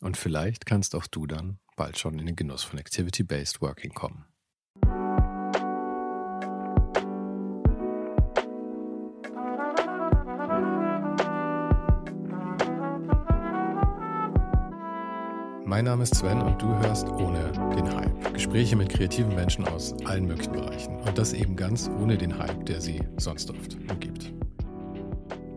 Und vielleicht kannst auch du dann bald schon in den Genuss von Activity-Based Working kommen. Mein Name ist Sven und du hörst ohne den Hype. Gespräche mit kreativen Menschen aus allen möglichen Bereichen. Und das eben ganz ohne den Hype, der sie sonst oft umgibt.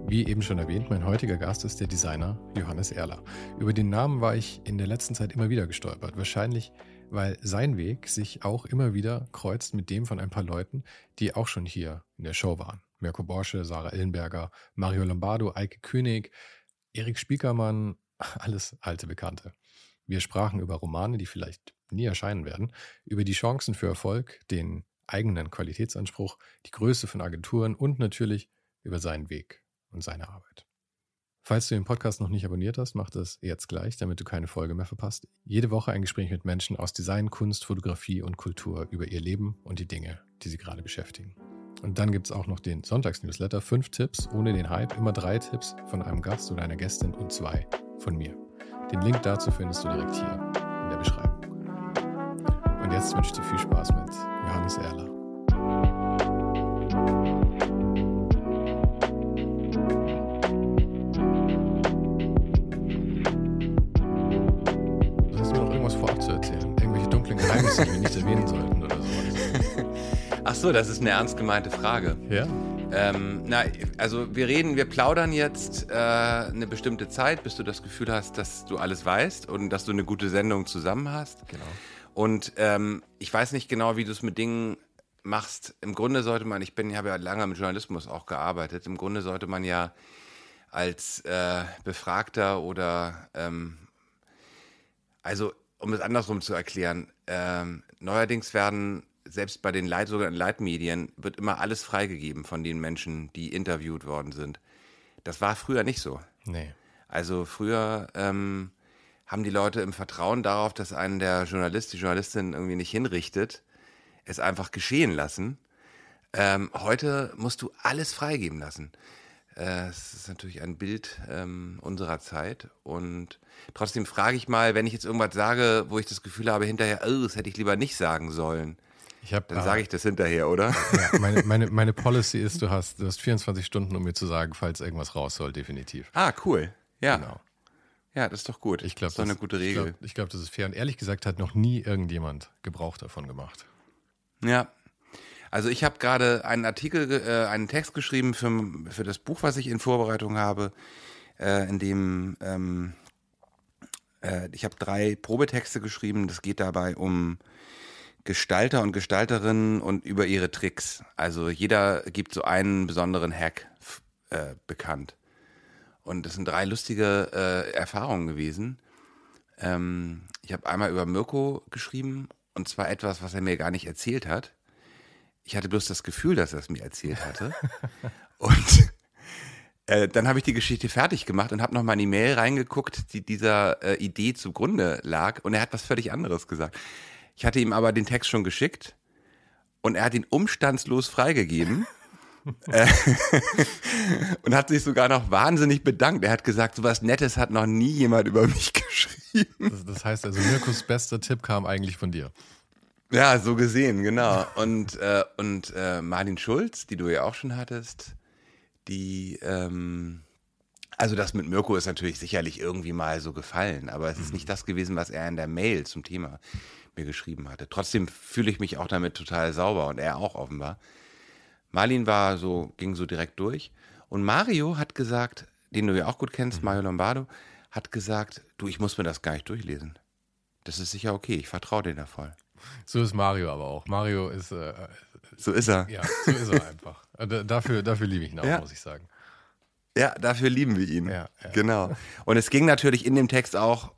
Wie eben schon erwähnt, mein heutiger Gast ist der Designer Johannes Erler. Über den Namen war ich in der letzten Zeit immer wieder gestolpert. Wahrscheinlich, weil sein Weg sich auch immer wieder kreuzt mit dem von ein paar Leuten, die auch schon hier in der Show waren. Mirko Borsche, Sarah Ellenberger, Mario Lombardo, Eike König, Erik Spiekermann, alles alte Bekannte. Wir sprachen über Romane, die vielleicht nie erscheinen werden, über die Chancen für Erfolg, den eigenen Qualitätsanspruch, die Größe von Agenturen und natürlich über seinen Weg und seine Arbeit. Falls du den Podcast noch nicht abonniert hast, mach das jetzt gleich, damit du keine Folge mehr verpasst. Jede Woche ein Gespräch mit Menschen aus Design, Kunst, Fotografie und Kultur über ihr Leben und die Dinge, die sie gerade beschäftigen. Und dann gibt es auch noch den Sonntagsnewsletter. Fünf Tipps ohne den Hype, immer drei Tipps von einem Gast oder einer Gästin und zwei von mir. Den Link dazu findest du direkt hier in der Beschreibung. Und jetzt wünsche ich dir viel Spaß mit Johannes Erler. Die wir nicht erwähnen sollten oder sowas. Ach so, das ist eine ernst gemeinte Frage. Ja? Ähm, na, also wir reden, wir plaudern jetzt äh, eine bestimmte Zeit, bis du das Gefühl hast, dass du alles weißt und dass du eine gute Sendung zusammen hast. Genau. Und ähm, ich weiß nicht genau, wie du es mit Dingen machst. Im Grunde sollte man, ich bin, ich habe ja lange mit Journalismus auch gearbeitet. Im Grunde sollte man ja als äh, Befragter oder ähm, also um es andersrum zu erklären, ähm, neuerdings werden selbst bei den Leit sogenannten Leitmedien wird immer alles freigegeben von den Menschen, die interviewt worden sind. Das war früher nicht so. Nee. Also früher ähm, haben die Leute im Vertrauen darauf, dass einen der Journalist, die Journalistin irgendwie nicht hinrichtet, es einfach geschehen lassen. Ähm, heute musst du alles freigeben lassen. Äh, Es ist natürlich ein Bild ähm, unserer Zeit. Und trotzdem frage ich mal, wenn ich jetzt irgendwas sage, wo ich das Gefühl habe, hinterher, oh, das hätte ich lieber nicht sagen sollen. Hab, Dann äh, sage ich das hinterher, oder? Ja, meine, meine, meine Policy ist, du hast, du hast 24 Stunden, um mir zu sagen, falls irgendwas raus soll, definitiv. Ah, cool. Ja. Genau. Ja, das ist doch gut. Ich glaube, das ist doch eine gute Regel. Ich glaube, glaub, das ist fair. Und ehrlich gesagt hat noch nie irgendjemand Gebrauch davon gemacht. Ja. Also ich habe gerade einen Artikel, äh, einen Text geschrieben für, für das Buch, was ich in Vorbereitung habe, äh, in dem ähm, äh, ich habe drei Probetexte geschrieben. Das geht dabei um Gestalter und Gestalterinnen und über ihre Tricks. Also jeder gibt so einen besonderen Hack äh, bekannt. Und das sind drei lustige äh, Erfahrungen gewesen. Ähm, ich habe einmal über Mirko geschrieben und zwar etwas, was er mir gar nicht erzählt hat. Ich hatte bloß das Gefühl, dass er es mir erzählt hatte. und äh, dann habe ich die Geschichte fertig gemacht und habe nochmal in die Mail reingeguckt, die dieser äh, Idee zugrunde lag. Und er hat was völlig anderes gesagt. Ich hatte ihm aber den Text schon geschickt und er hat ihn umstandslos freigegeben. Äh, und hat sich sogar noch wahnsinnig bedankt. Er hat gesagt, so was Nettes hat noch nie jemand über mich geschrieben. Das, das heißt also, Mirkus bester Tipp kam eigentlich von dir. Ja, so gesehen, genau. Und, äh, und äh, Martin Schulz, die du ja auch schon hattest, die ähm, Also das mit Mirko ist natürlich sicherlich irgendwie mal so gefallen, aber es ist nicht das gewesen, was er in der Mail zum Thema mir geschrieben hatte. Trotzdem fühle ich mich auch damit total sauber und er auch offenbar. Marlin war so, ging so direkt durch. Und Mario hat gesagt, den du ja auch gut kennst, Mario Lombardo, hat gesagt, du, ich muss mir das gar nicht durchlesen. Das ist sicher okay, ich vertraue dir da voll. So ist Mario aber auch. Mario ist. Äh, So ist er. ja, so ist er einfach. Äh, Dafür, dafür liebe ich ihn auch, Ja. muss ich sagen. Ja, dafür lieben wir ihn. Ja, ja. Genau. Und es ging natürlich in dem Text auch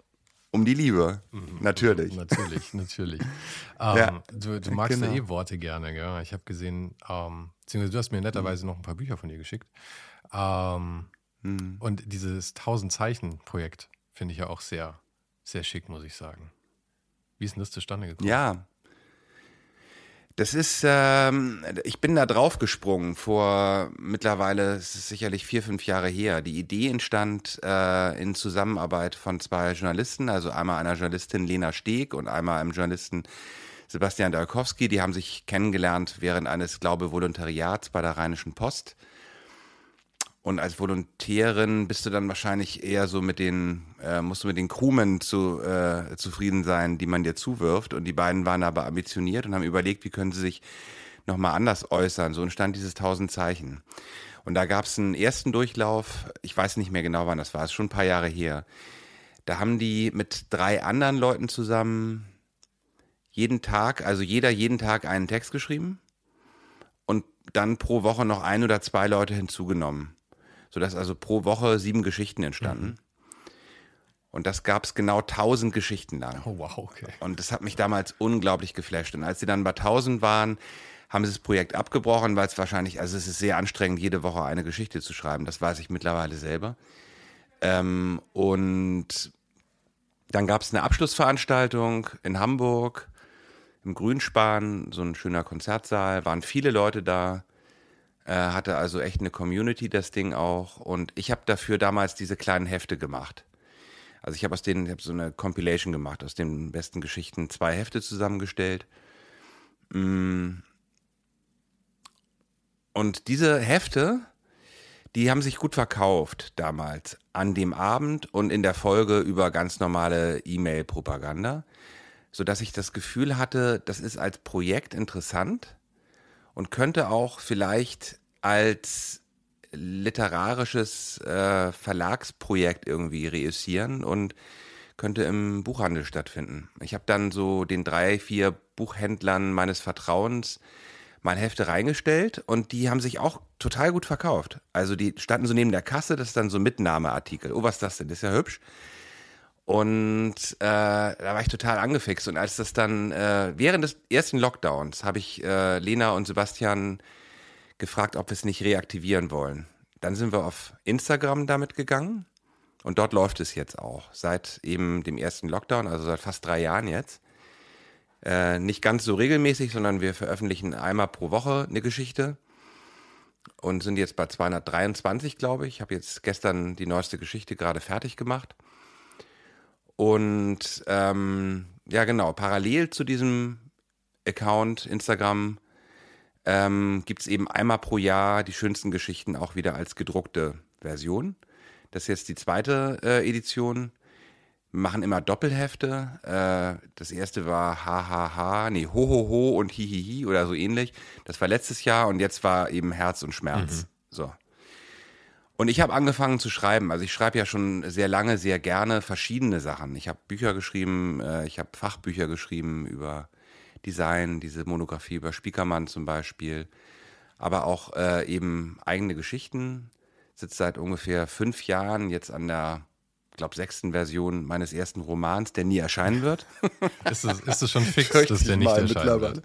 um die Liebe. Natürlich. Natürlich, natürlich. Ähm, Ja, du, du magst genau. ja eh Worte gerne, gell? Ich habe gesehen, ähm, beziehungsweise du hast mir netterweise noch ein paar Bücher von dir geschickt. Ähm, Hm. Und dieses 1000 Zeichen Projekt finde ich ja auch sehr, sehr schick, muss ich sagen. Wie ist denn das zustande gekommen? Ja. Das ist, ähm, ich bin da drauf gesprungen vor mittlerweile, es ist sicherlich vier, fünf Jahre her. Die Idee entstand äh, in Zusammenarbeit von zwei Journalisten, also einmal einer Journalistin Lena Steg und einmal einem Journalisten Sebastian Dalkowski. Die haben sich kennengelernt während eines, glaube Volontariats bei der Rheinischen Post. Und als Volontärin bist du dann wahrscheinlich eher so mit den, äh, musst du mit den Crewmen zu, äh, zufrieden sein, die man dir zuwirft. Und die beiden waren aber ambitioniert und haben überlegt, wie können sie sich nochmal anders äußern. So entstand dieses 1000 Zeichen. Und da gab es einen ersten Durchlauf, ich weiß nicht mehr genau wann das war, ist schon ein paar Jahre her. Da haben die mit drei anderen Leuten zusammen jeden Tag, also jeder jeden Tag einen Text geschrieben und dann pro Woche noch ein oder zwei Leute hinzugenommen sodass also pro Woche sieben Geschichten entstanden. Und das gab es genau 1000 Geschichten lang. Oh, wow, okay. Und das hat mich damals unglaublich geflasht. Und als sie dann bei 1000 waren, haben sie das Projekt abgebrochen, weil es wahrscheinlich, also es ist sehr anstrengend, jede Woche eine Geschichte zu schreiben. Das weiß ich mittlerweile selber. Ähm, und dann gab es eine Abschlussveranstaltung in Hamburg im Grünspan, so ein schöner Konzertsaal, waren viele Leute da. Äh, hatte also echt eine Community, das Ding auch. Und ich habe dafür damals diese kleinen Hefte gemacht. Also ich habe aus denen, ich habe so eine Compilation gemacht, aus den besten Geschichten zwei Hefte zusammengestellt. Mm. Und diese Hefte, die haben sich gut verkauft damals, an dem Abend und in der Folge über ganz normale E-Mail-Propaganda, sodass ich das Gefühl hatte, das ist als Projekt interessant und könnte auch vielleicht als literarisches äh, Verlagsprojekt irgendwie reüssieren und könnte im Buchhandel stattfinden. Ich habe dann so den drei, vier Buchhändlern meines Vertrauens mein Hefte reingestellt und die haben sich auch total gut verkauft. Also die standen so neben der Kasse, das ist dann so Mitnahmeartikel. Oh, was ist das denn? Das ist ja hübsch. Und äh, da war ich total angefixt. Und als das dann äh, während des ersten Lockdowns habe ich äh, Lena und Sebastian gefragt, ob wir es nicht reaktivieren wollen. Dann sind wir auf Instagram damit gegangen und dort läuft es jetzt auch. Seit eben dem ersten Lockdown, also seit fast drei Jahren jetzt. Äh, nicht ganz so regelmäßig, sondern wir veröffentlichen einmal pro Woche eine Geschichte und sind jetzt bei 223, glaube ich. Ich habe jetzt gestern die neueste Geschichte gerade fertig gemacht. Und ähm, ja, genau, parallel zu diesem Account Instagram ähm, gibt es eben einmal pro Jahr die schönsten Geschichten auch wieder als gedruckte Version. Das ist jetzt die zweite äh, Edition. Wir machen immer Doppelhefte. Äh, das erste war Hahaha, nee, Hohoho und Hihihi oder so ähnlich. Das war letztes Jahr und jetzt war eben Herz und Schmerz. So. Und ich habe angefangen zu schreiben. Also ich schreibe ja schon sehr lange, sehr gerne verschiedene Sachen. Ich habe Bücher geschrieben, äh, ich habe Fachbücher geschrieben über Design, diese Monographie über Spiekermann zum Beispiel, aber auch äh, eben eigene Geschichten. Sitze seit ungefähr fünf Jahren jetzt an der, glaube sechsten Version meines ersten Romans, der nie erscheinen wird. Ist es, ist es schon fix, dass der ich nicht erscheinen wird?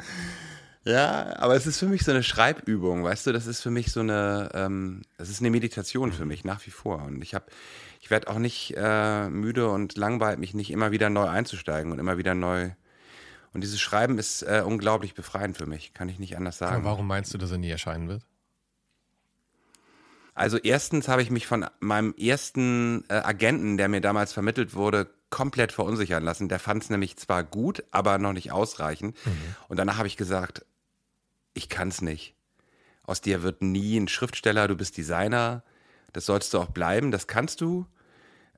Ja, aber es ist für mich so eine Schreibübung, weißt du, das ist für mich so eine, ähm, das ist eine Meditation für mich nach wie vor. Und ich habe, ich werde auch nicht äh, müde und langweilt mich nicht immer wieder neu einzusteigen und immer wieder neu. Und dieses Schreiben ist äh, unglaublich befreiend für mich, kann ich nicht anders sagen. Aber warum meinst du, dass er nie erscheinen wird? Also erstens habe ich mich von meinem ersten äh, Agenten, der mir damals vermittelt wurde, komplett verunsichern lassen. Der fand es nämlich zwar gut, aber noch nicht ausreichend. Und danach habe ich gesagt, ich kann es nicht. Aus dir wird nie ein Schriftsteller, du bist Designer, Das sollst du auch bleiben, das kannst du.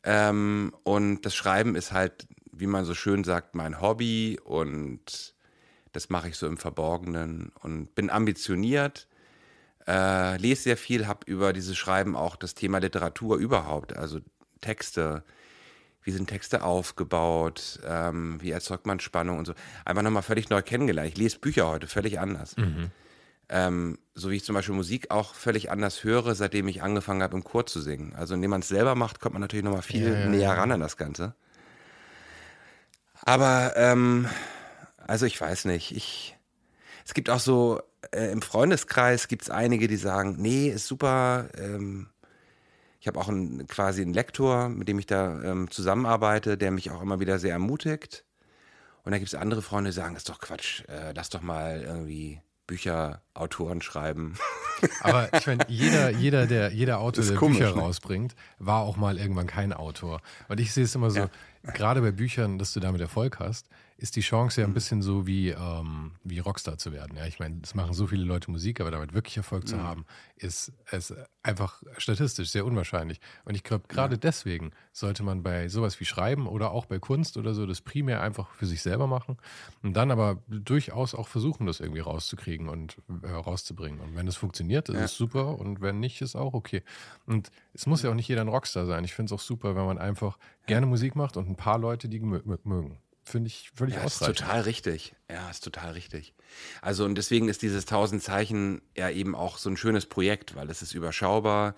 Ähm, und das Schreiben ist halt, wie man so schön sagt, mein Hobby und das mache ich so im Verborgenen und bin ambitioniert, äh, lese sehr viel, habe über dieses Schreiben auch das Thema Literatur überhaupt, also Texte, wie sind Texte aufgebaut, ähm, wie erzeugt man Spannung und so. Einfach nochmal völlig neu kennengelernt. Ich lese Bücher heute völlig anders. Mhm. Ähm, so wie ich zum Beispiel Musik auch völlig anders höre, seitdem ich angefangen habe, im Chor zu singen. Also indem man es selber macht, kommt man natürlich nochmal viel ja, näher ran an das Ganze. Aber, ähm, also ich weiß nicht, ich, es gibt auch so, äh, im Freundeskreis gibt es einige, die sagen, nee, ist super, ähm, ich habe auch einen, quasi einen Lektor, mit dem ich da ähm, zusammenarbeite, der mich auch immer wieder sehr ermutigt. Und dann gibt es andere Freunde, die sagen, das ist doch Quatsch, äh, lass doch mal irgendwie Bücher, Autoren schreiben. Aber ich meine, jeder, jeder, der, jeder Autor, der komisch, Bücher ne? rausbringt, war auch mal irgendwann kein Autor. Und ich sehe es immer so, ja. gerade bei Büchern, dass du damit Erfolg hast, ist die Chance ja ein mhm. bisschen so wie, ähm, wie Rockstar zu werden. Ja, ich meine, es machen so viele Leute Musik, aber damit wirklich Erfolg zu mhm. haben, ist es einfach statistisch sehr unwahrscheinlich. Und ich glaube, gerade ja. deswegen sollte man bei sowas wie Schreiben oder auch bei Kunst oder so das primär einfach für sich selber machen und dann aber durchaus auch versuchen, das irgendwie rauszukriegen und äh, rauszubringen. Und wenn es funktioniert, ist ja. es super und wenn nicht, ist auch okay. Und es muss ja auch nicht jeder ein Rockstar sein. Ich finde es auch super, wenn man einfach gerne Musik macht und ein paar Leute, die mögen. Finde ich völlig ja, ausreichend. Ist total richtig. Ja, ist total richtig. Also und deswegen ist dieses 1000 Zeichen ja eben auch so ein schönes Projekt, weil es ist überschaubar.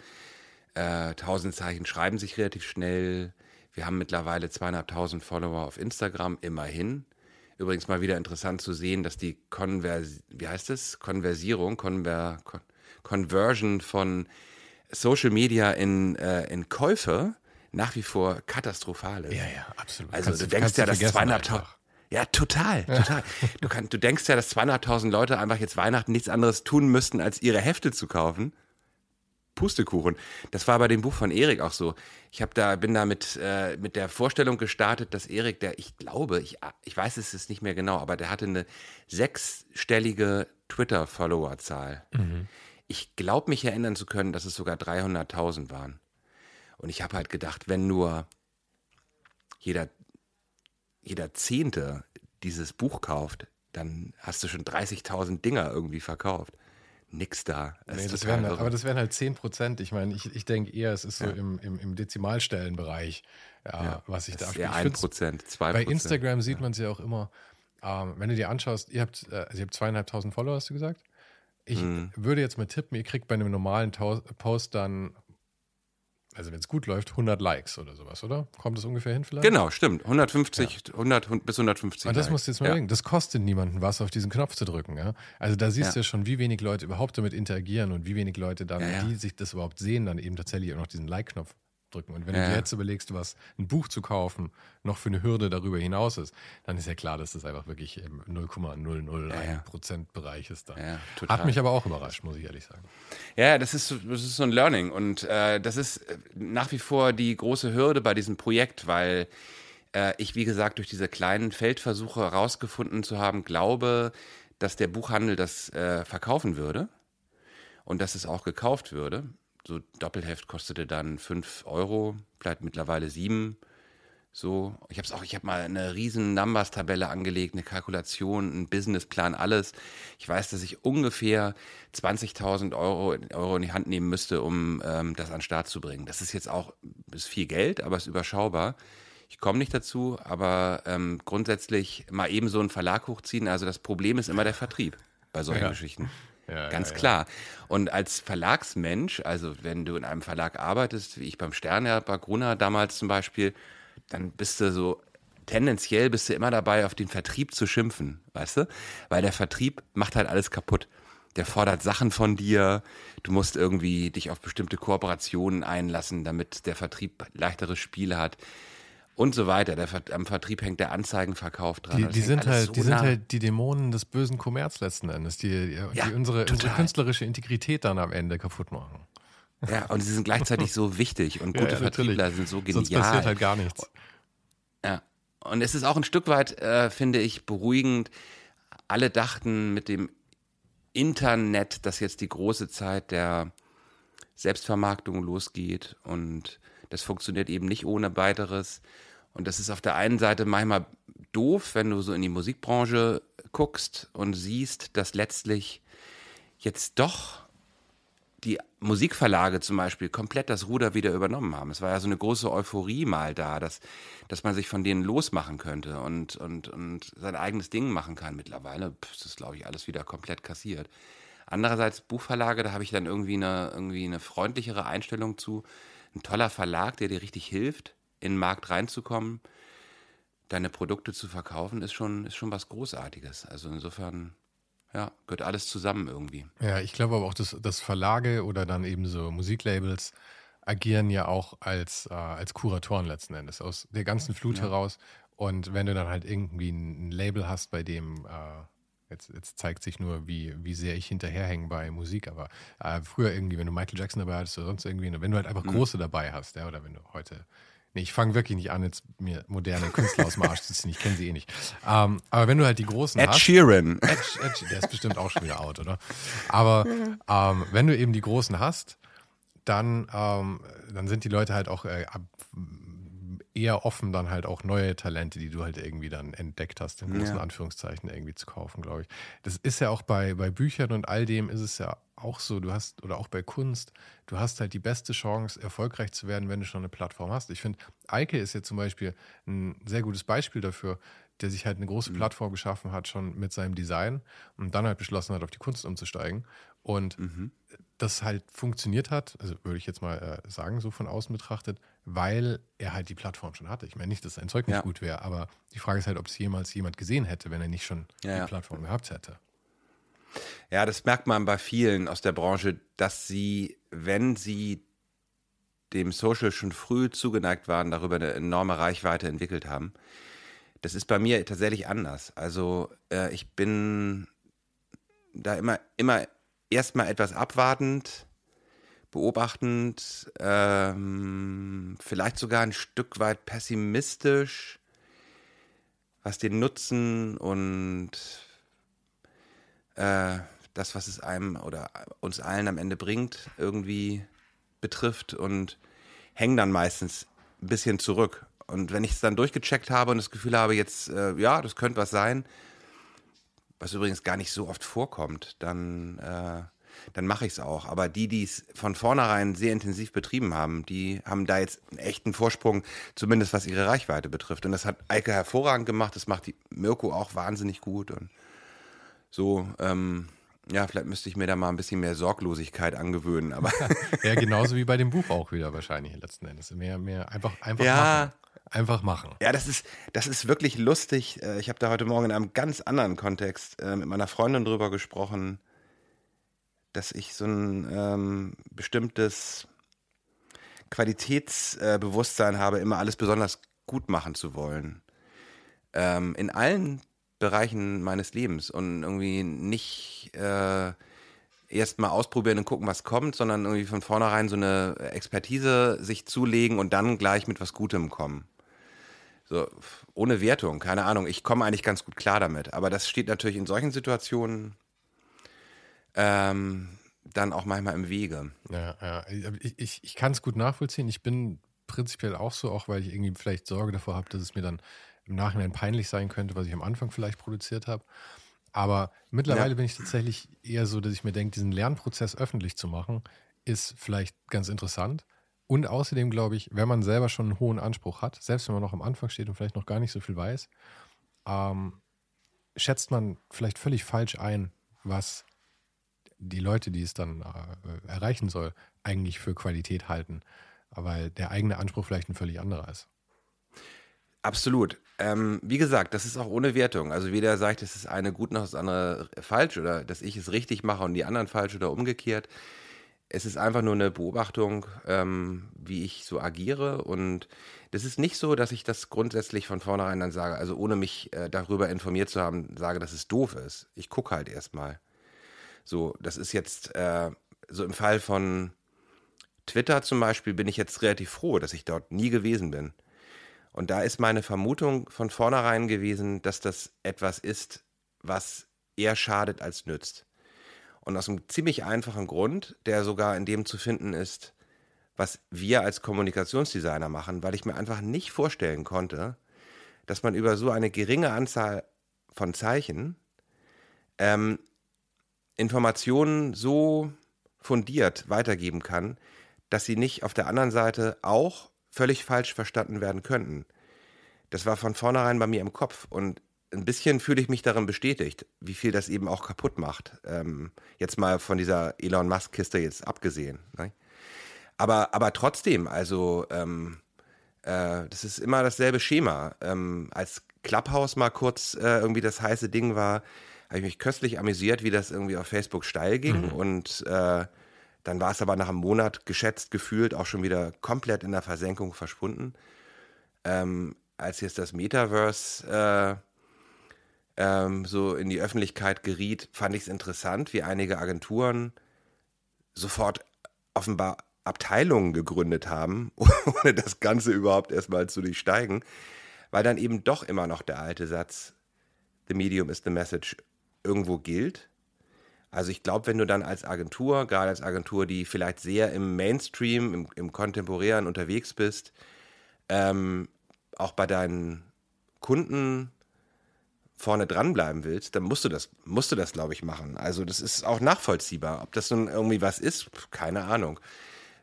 Äh, 1000 Zeichen schreiben sich relativ schnell. Wir haben mittlerweile zweieinhalbtausend Follower auf Instagram, immerhin. Übrigens mal wieder interessant zu sehen, dass die Konvers wie heißt es? Konversierung, Konver Con Conversion von Social Media in, äh, in Käufe nach wie vor katastrophal ist. Ja, ja, absolut. Also kannst du denkst ja, dass zweieinhalbtausend. Ja, total, total. du, kann, du denkst ja, dass zweieinhalbtausend Leute einfach jetzt Weihnachten nichts anderes tun müssten, als ihre Hefte zu kaufen. Pustekuchen. Das war bei dem Buch von Erik auch so. Ich habe da bin da mit äh, mit der Vorstellung gestartet, dass Erik, der ich glaube, ich ich weiß es ist nicht mehr genau, aber der hatte eine sechsstellige Twitter Followerzahl. Mhm. Ich glaube mich erinnern zu können, dass es sogar 300.000 waren. Und ich habe halt gedacht, wenn nur jeder, jeder Zehnte dieses Buch kauft, dann hast du schon 30.000 Dinger irgendwie verkauft. Nix da. Das nee, das wären, aber das wären halt 10 Prozent. Ich meine, ich, ich denke eher, es ist so ja. im, im, im Dezimalstellenbereich, ja, ja, was ich da Ja, 1 Prozent, 2 Bei Instagram sieht man es ja auch immer. Ähm, wenn du dir anschaust, ihr habt, äh, also ihr habt zweieinhalbtausend Follower, hast du gesagt? Ich mhm. würde jetzt mal tippen, ihr kriegt bei einem normalen Post dann also wenn es gut läuft, 100 Likes oder sowas, oder? Kommt das ungefähr hin vielleicht? Genau, stimmt. 150, ja. 100 bis 150. Und das musst du jetzt mal ja. denken. Das kostet niemanden was, auf diesen Knopf zu drücken. Ja? Also da siehst ja. du ja schon, wie wenig Leute überhaupt damit interagieren und wie wenig Leute dann, die sich das überhaupt sehen, dann eben tatsächlich auch noch diesen Like-Knopf drücken. Und wenn ja. du dir jetzt überlegst, was ein Buch zu kaufen noch für eine Hürde darüber hinaus ist, dann ist ja klar, dass das einfach wirklich im 0,001 ja, Prozent Bereich ist. Dann. Ja, Hat mich aber auch überrascht, muss ich ehrlich sagen. Ja, das ist, das ist so ein Learning. Und äh, das ist äh, nach wie vor die große Hürde bei diesem Projekt, weil äh, ich, wie gesagt, durch diese kleinen Feldversuche herausgefunden zu haben, glaube, dass der Buchhandel das äh, verkaufen würde und dass es auch gekauft würde so Doppelheft kostete dann 5 Euro, vielleicht mittlerweile 7. So, ich habe auch, ich habe mal eine riesen Numbers-Tabelle angelegt, eine Kalkulation, einen Businessplan, alles. Ich weiß, dass ich ungefähr 20.000 Euro, Euro in die Hand nehmen müsste, um ähm, das an den Start zu bringen. Das ist jetzt auch ist viel Geld, aber es ist überschaubar. Ich komme nicht dazu, aber ähm, grundsätzlich mal eben so einen Verlag hochziehen. Also das Problem ist immer der Vertrieb bei solchen ja. Geschichten. Ja, Ganz ja, klar. Und als Verlagsmensch, also wenn du in einem Verlag arbeitest, wie ich beim Sterne bei Gruner damals zum Beispiel, dann bist du so tendenziell bist du immer dabei, auf den Vertrieb zu schimpfen, weißt du? Weil der Vertrieb macht halt alles kaputt. Der fordert Sachen von dir. Du musst irgendwie dich auf bestimmte Kooperationen einlassen, damit der Vertrieb leichteres Spiel hat und so weiter. Der, am Vertrieb hängt der Anzeigenverkauf dran. Die, die sind halt, so die sind halt die Dämonen des bösen Kommerz letzten Endes, die, die, ja, unsere, unsere, künstlerische Integrität dann am Ende kaputt machen. Ja, und sie sind gleichzeitig so wichtig und gute ja, ja, Vertriebler sind so genial. Sonst passiert halt gar nichts. Ja, und es ist auch ein Stück weit, äh, finde ich, beruhigend. Alle dachten mit dem Internet, dass jetzt die große Zeit der Selbstvermarktung losgeht und das funktioniert eben nicht ohne weiteres. Und das ist auf der einen Seite manchmal doof, wenn du so in die Musikbranche guckst und siehst, dass letztlich jetzt doch die Musikverlage zum Beispiel komplett das Ruder wieder übernommen haben. Es war ja so eine große Euphorie mal da, dass, dass man sich von denen losmachen könnte und, und, und sein eigenes Ding machen kann. Mittlerweile pff, ist das, glaube ich, alles wieder komplett kassiert. Andererseits Buchverlage, da habe ich dann irgendwie eine, irgendwie eine freundlichere Einstellung zu. Ein toller Verlag, der dir richtig hilft, in den Markt reinzukommen, deine Produkte zu verkaufen, ist schon, ist schon was Großartiges. Also insofern ja, gehört alles zusammen irgendwie. Ja, ich glaube aber auch, dass, dass Verlage oder dann eben so Musiklabels agieren ja auch als, äh, als Kuratoren letzten Endes, aus der ganzen Flut ja. heraus. Und wenn du dann halt irgendwie ein, Label hast, bei dem, äh, jetzt, jetzt zeigt sich nur, wie, wie sehr ich hinterherhänge bei Musik, aber äh, früher irgendwie, wenn du Michael Jackson dabei hattest oder sonst irgendwie, wenn du halt einfach mhm. große dabei hast, ja, oder wenn du heute Nee, ich fange wirklich nicht an, jetzt mir moderne Künstler aus dem Arsch zu ziehen. Ich kenne sie eh nicht. Ähm, aber wenn du halt die großen Ed hast. Sheeran. Ed, Ed, der ist bestimmt auch schon wieder out, oder? Aber ähm, wenn du eben die großen hast, dann, ähm, dann sind die Leute halt auch äh, eher offen, dann halt auch neue Talente, die du halt irgendwie dann entdeckt hast, in großen ja. Anführungszeichen irgendwie zu kaufen, glaube ich. Das ist ja auch bei, bei Büchern und all dem ist es ja auch so, du hast, oder auch bei Kunst, du hast halt die beste Chance, erfolgreich zu werden, wenn du schon eine Plattform hast. Ich finde, Eike ist jetzt zum Beispiel ein sehr gutes Beispiel dafür, der sich halt eine große mhm. Plattform geschaffen hat, schon mit seinem Design und dann halt beschlossen hat, auf die Kunst umzusteigen. Und mhm. das halt funktioniert hat, also würde ich jetzt mal äh, sagen, so von außen betrachtet, weil er halt die Plattform schon hatte. Ich meine nicht, dass sein Zeug nicht ja. gut wäre, aber die Frage ist halt, ob es jemals jemand gesehen hätte, wenn er nicht schon ja, die Plattform gehabt hätte. Ja, das merkt man bei vielen aus der Branche, dass sie, wenn sie dem Social schon früh zugeneigt waren, darüber eine enorme Reichweite entwickelt haben. Das ist bei mir tatsächlich anders. Also äh, ich bin da immer, immer erstmal etwas abwartend, beobachtend, ähm, vielleicht sogar ein Stück weit pessimistisch, was den Nutzen und äh, das, was es einem oder uns allen am Ende bringt, irgendwie betrifft und hängen dann meistens ein bisschen zurück. Und wenn ich es dann durchgecheckt habe und das Gefühl habe, jetzt, äh, ja, das könnte was sein, was übrigens gar nicht so oft vorkommt, dann, äh, dann mache ich es auch. Aber die, die es von vornherein sehr intensiv betrieben haben, die haben da jetzt einen echten Vorsprung, zumindest was ihre Reichweite betrifft. Und das hat Eike hervorragend gemacht, das macht die Mirko auch wahnsinnig gut. Und so, ähm, ja, vielleicht müsste ich mir da mal ein bisschen mehr Sorglosigkeit angewöhnen, aber. ja, genauso wie bei dem Buch auch wieder wahrscheinlich letzten Endes. Mehr, mehr, einfach, einfach ja, machen. Einfach machen. Ja, das ist, das ist wirklich lustig. Äh, ich habe da heute Morgen in einem ganz anderen Kontext äh, mit meiner Freundin drüber gesprochen, dass ich so ein ähm, bestimmtes Qualitätsbewusstsein habe, immer alles besonders gut machen zu wollen. Ähm, in allen Bereichen meines Lebens und irgendwie nicht äh, erst mal ausprobieren und gucken, was kommt, sondern irgendwie von vornherein so eine Expertise sich zulegen und dann gleich mit was Gutem kommen. So, ohne Wertung, keine Ahnung. Ich komme eigentlich ganz gut klar damit. Aber das steht natürlich in solchen Situationen ähm, dann auch manchmal im Wege. Ja, ja. Ich, ich, ich kann es gut nachvollziehen. Ich bin prinzipiell auch so, auch weil ich irgendwie vielleicht Sorge davor habe, dass es mir dann im Nachhinein peinlich sein könnte, was ich am Anfang vielleicht produziert habe. Aber mittlerweile ja. bin ich tatsächlich eher so, dass ich mir denke, diesen Lernprozess öffentlich zu machen, ist vielleicht ganz interessant. Und außerdem glaube ich, wenn man selber schon einen hohen Anspruch hat, selbst wenn man noch am Anfang steht und vielleicht noch gar nicht so viel weiß, ähm, schätzt man vielleicht völlig falsch ein, was die Leute, die es dann äh, erreichen soll, eigentlich für Qualität halten, weil der eigene Anspruch vielleicht ein völlig anderer ist. Absolut. Ähm, wie gesagt, das ist auch ohne Wertung. Also weder sagt, es ist eine gut noch das andere falsch oder dass ich es richtig mache und die anderen falsch oder umgekehrt. Es ist einfach nur eine Beobachtung, ähm, wie ich so agiere. Und das ist nicht so, dass ich das grundsätzlich von vornherein dann sage, also ohne mich äh, darüber informiert zu haben, sage, dass es doof ist. Ich gucke halt erstmal. So, das ist jetzt äh, so im Fall von Twitter zum Beispiel bin ich jetzt relativ froh, dass ich dort nie gewesen bin und da ist meine Vermutung von vornherein gewesen, dass das etwas ist, was eher schadet als nützt. Und aus einem ziemlich einfachen Grund, der sogar in dem zu finden ist, was wir als Kommunikationsdesigner machen, weil ich mir einfach nicht vorstellen konnte, dass man über so eine geringe Anzahl von Zeichen ähm, Informationen so fundiert weitergeben kann, dass sie nicht auf der anderen Seite auch völlig falsch verstanden werden könnten. Das war von vornherein bei mir im Kopf und ein bisschen fühle ich mich darin bestätigt, wie viel das eben auch kaputt macht. Ähm, jetzt mal von dieser Elon Musk-Kiste jetzt abgesehen. Ne? Aber, aber trotzdem, also ähm, äh, das ist immer dasselbe Schema. Ähm, als Clubhouse mal kurz äh, irgendwie das heiße Ding war, habe ich mich köstlich amüsiert, wie das irgendwie auf Facebook steil ging. Mhm. Und äh, dann war es aber nach einem Monat geschätzt, gefühlt auch schon wieder komplett in der Versenkung verschwunden. Ähm, als jetzt das Metaverse äh, ähm, so in die Öffentlichkeit geriet, fand ich es interessant, wie einige Agenturen sofort offenbar Abteilungen gegründet haben, ohne das Ganze überhaupt erstmal zu durchsteigen, weil dann eben doch immer noch der alte Satz, The Medium is the Message, irgendwo gilt. Also ich glaube, wenn du dann als Agentur, gerade als Agentur, die vielleicht sehr im Mainstream, im, im Kontemporären unterwegs bist, ähm, auch bei deinen Kunden vorne dranbleiben willst, dann musst du das, musst du das, glaube ich, machen. Also das ist auch nachvollziehbar. Ob das nun irgendwie was ist, keine Ahnung.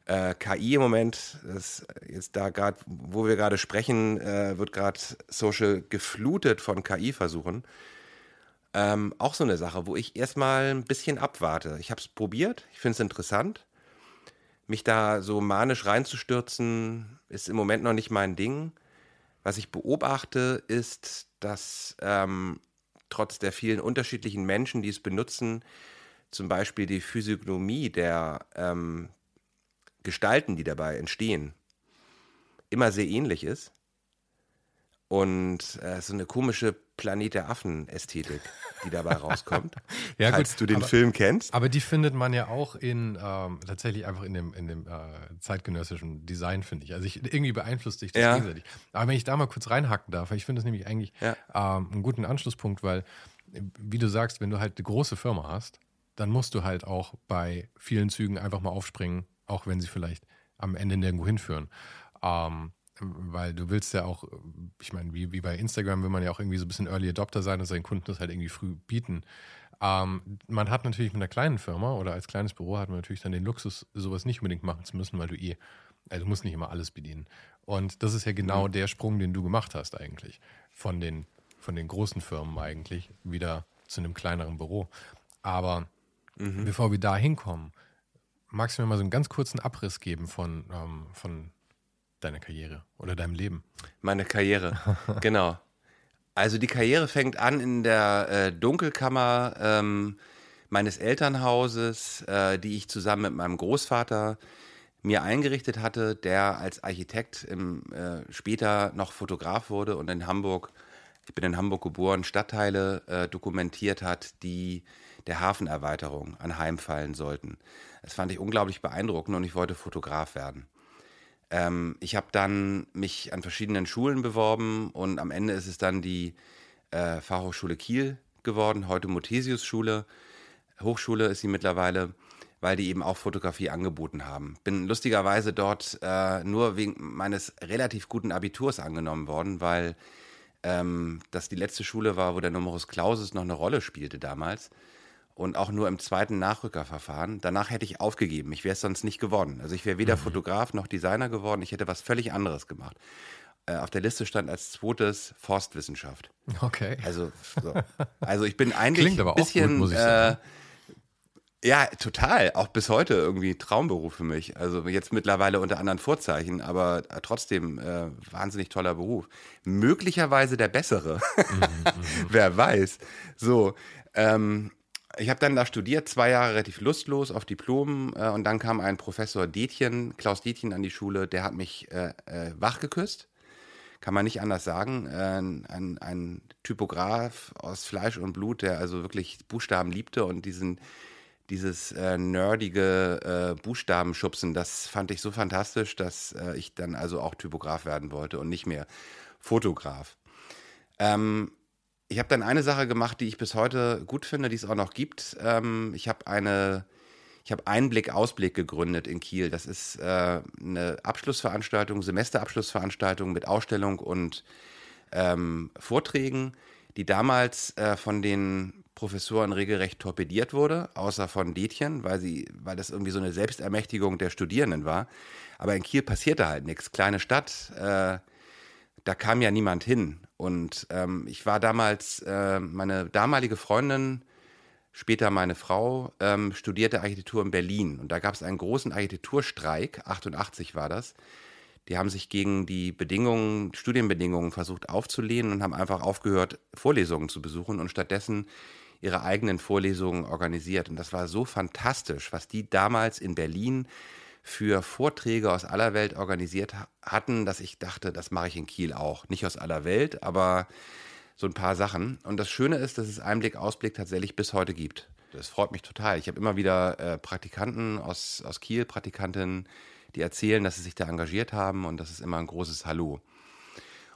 Äh, KI im Moment, das jetzt da gerade, wo wir gerade sprechen, äh, wird gerade Social geflutet von KI-Versuchen. Ähm, auch so eine Sache, wo ich erstmal ein bisschen abwarte. Ich habe es probiert, ich finde es interessant. Mich da so manisch reinzustürzen, ist im Moment noch nicht mein Ding. Was ich beobachte, ist, dass ähm, trotz der vielen unterschiedlichen Menschen, die es benutzen, zum Beispiel die Physiognomie der ähm, Gestalten, die dabei entstehen, immer sehr ähnlich ist. Und äh, so eine komische Planet der Affen-Ästhetik, die dabei rauskommt. ja, falls gut, du den aber, Film kennst. Aber die findet man ja auch in ähm, tatsächlich einfach in dem, in dem äh, zeitgenössischen Design, finde ich. Also ich, irgendwie beeinflusst sich das ja. gegenseitig. Aber wenn ich da mal kurz reinhacken darf, ich finde das nämlich eigentlich ja. ähm, einen guten Anschlusspunkt, weil, wie du sagst, wenn du halt eine große Firma hast, dann musst du halt auch bei vielen Zügen einfach mal aufspringen, auch wenn sie vielleicht am Ende nirgendwo hinführen. Ähm, weil du willst ja auch, ich meine, wie, wie bei Instagram will man ja auch irgendwie so ein bisschen Early Adopter sein und seinen Kunden das halt irgendwie früh bieten. Ähm, man hat natürlich mit einer kleinen Firma oder als kleines Büro hat man natürlich dann den Luxus, sowas nicht unbedingt machen zu müssen, weil du eh, also du musst nicht immer alles bedienen. Und das ist ja genau mhm. der Sprung, den du gemacht hast eigentlich. Von den, von den großen Firmen eigentlich wieder zu einem kleineren Büro. Aber mhm. bevor wir da hinkommen, magst du mir mal so einen ganz kurzen Abriss geben von, ähm, von deiner Karriere oder deinem Leben? Meine Karriere, genau. Also die Karriere fängt an in der äh, Dunkelkammer ähm, meines Elternhauses, äh, die ich zusammen mit meinem Großvater mir eingerichtet hatte, der als Architekt im, äh, später noch Fotograf wurde und in Hamburg, ich bin in Hamburg geboren, Stadtteile äh, dokumentiert hat, die der Hafenerweiterung anheimfallen sollten. Das fand ich unglaublich beeindruckend und ich wollte Fotograf werden. Ähm, ich habe dann mich an verschiedenen Schulen beworben und am Ende ist es dann die äh, Fachhochschule Kiel geworden, heute Muthesius-Schule. Hochschule ist sie mittlerweile, weil die eben auch Fotografie angeboten haben. Bin lustigerweise dort äh, nur wegen meines relativ guten Abiturs angenommen worden, weil ähm, das die letzte Schule war, wo der Numerus Clausus noch eine Rolle spielte damals und auch nur im zweiten Nachrückerverfahren. Danach hätte ich aufgegeben. Ich wäre es sonst nicht geworden. Also ich wäre weder mhm. Fotograf noch Designer geworden. Ich hätte was völlig anderes gemacht. Äh, auf der Liste stand als zweites Forstwissenschaft. Okay. Also, so. also ich bin eigentlich Klingt aber ein bisschen. Gut, muss ich sagen. Äh, ja, total. Auch bis heute irgendwie Traumberuf für mich. Also jetzt mittlerweile unter anderen Vorzeichen, aber trotzdem äh, wahnsinnig toller Beruf. Möglicherweise der bessere. Mhm. Wer weiß. So. Ähm, ich habe dann da studiert, zwei Jahre relativ lustlos auf Diplom äh, und dann kam ein Professor Detjen, Klaus Detjen an die Schule, der hat mich äh, äh, wach geküsst. Kann man nicht anders sagen. Äh, ein, ein Typograf aus Fleisch und Blut, der also wirklich Buchstaben liebte und diesen, dieses äh, nerdige äh, Buchstabenschubsen, das fand ich so fantastisch, dass äh, ich dann also auch Typograf werden wollte und nicht mehr Fotograf. Ähm, ich habe dann eine Sache gemacht, die ich bis heute gut finde, die es auch noch gibt. Ähm, ich habe eine, ich habe Einblick, Ausblick gegründet in Kiel. Das ist äh, eine Abschlussveranstaltung, Semesterabschlussveranstaltung mit Ausstellung und ähm, Vorträgen, die damals äh, von den Professoren regelrecht torpediert wurde, außer von Detjen, weil sie, weil das irgendwie so eine Selbstermächtigung der Studierenden war. Aber in Kiel passierte halt nichts. Kleine Stadt, äh, da kam ja niemand hin. Und ähm, ich war damals, äh, meine damalige Freundin, später meine Frau, ähm, studierte Architektur in Berlin. Und da gab es einen großen Architekturstreik, 88 war das. Die haben sich gegen die Bedingungen, Studienbedingungen versucht aufzulehnen und haben einfach aufgehört, Vorlesungen zu besuchen und stattdessen ihre eigenen Vorlesungen organisiert. Und das war so fantastisch, was die damals in Berlin für Vorträge aus aller Welt organisiert hatten, dass ich dachte, das mache ich in Kiel auch. Nicht aus aller Welt, aber so ein paar Sachen. Und das Schöne ist, dass es Einblick, Ausblick tatsächlich bis heute gibt. Das freut mich total. Ich habe immer wieder äh, Praktikanten aus, aus Kiel, Praktikantinnen, die erzählen, dass sie sich da engagiert haben und das ist immer ein großes Hallo.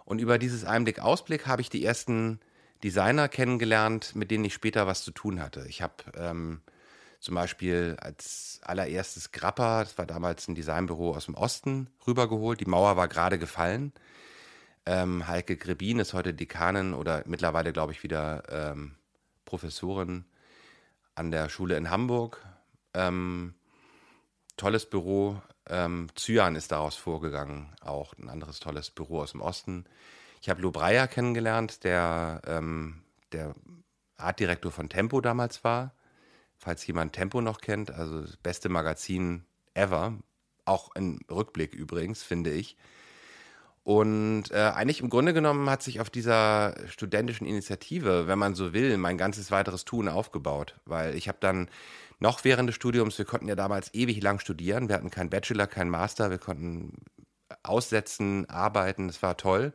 Und über dieses Einblick, Ausblick habe ich die ersten Designer kennengelernt, mit denen ich später was zu tun hatte. Ich habe ähm, zum Beispiel als allererstes Grappa, das war damals ein Designbüro aus dem Osten, rübergeholt. Die Mauer war gerade gefallen. Ähm, Heike Grebin ist heute Dekanin oder mittlerweile, glaube ich, wieder ähm, Professorin an der Schule in Hamburg. Ähm, tolles Büro. Ähm, Zyan ist daraus vorgegangen, auch ein anderes tolles Büro aus dem Osten. Ich habe Lo Breyer kennengelernt, der ähm, der Artdirektor von Tempo damals war falls jemand Tempo noch kennt, also das beste Magazin ever, auch im Rückblick übrigens, finde ich. Und äh, eigentlich im Grunde genommen hat sich auf dieser studentischen Initiative, wenn man so will, mein ganzes weiteres Tun aufgebaut. Weil ich habe dann noch während des Studiums, wir konnten ja damals ewig lang studieren, wir hatten keinen Bachelor, keinen Master, wir konnten aussetzen, arbeiten, das war toll.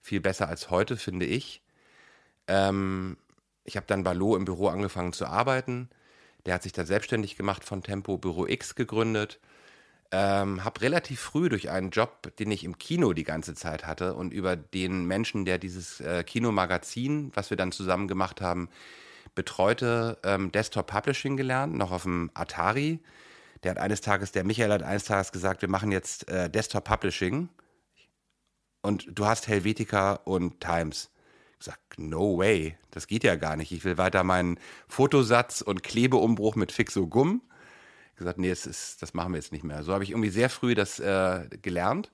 Viel besser als heute, finde ich. Ähm, ich habe dann bei Lo im Büro angefangen zu arbeiten der hat sich dann selbstständig gemacht von Tempo Büro X gegründet. Ähm, habe relativ früh durch einen Job, den ich im Kino die ganze Zeit hatte und über den Menschen, der dieses äh, Kinomagazin, was wir dann zusammen gemacht haben, betreute, ähm, Desktop Publishing gelernt, noch auf dem Atari. Der hat eines Tages, der Michael hat eines Tages gesagt, wir machen jetzt äh, Desktop Publishing und du hast Helvetica und Times gesagt, no way, das geht ja gar nicht. Ich will weiter meinen Fotosatz und Klebeumbruch mit Fixo Gumm. gesagt, nee, das, ist, das machen wir jetzt nicht mehr. So habe ich irgendwie sehr früh das äh, gelernt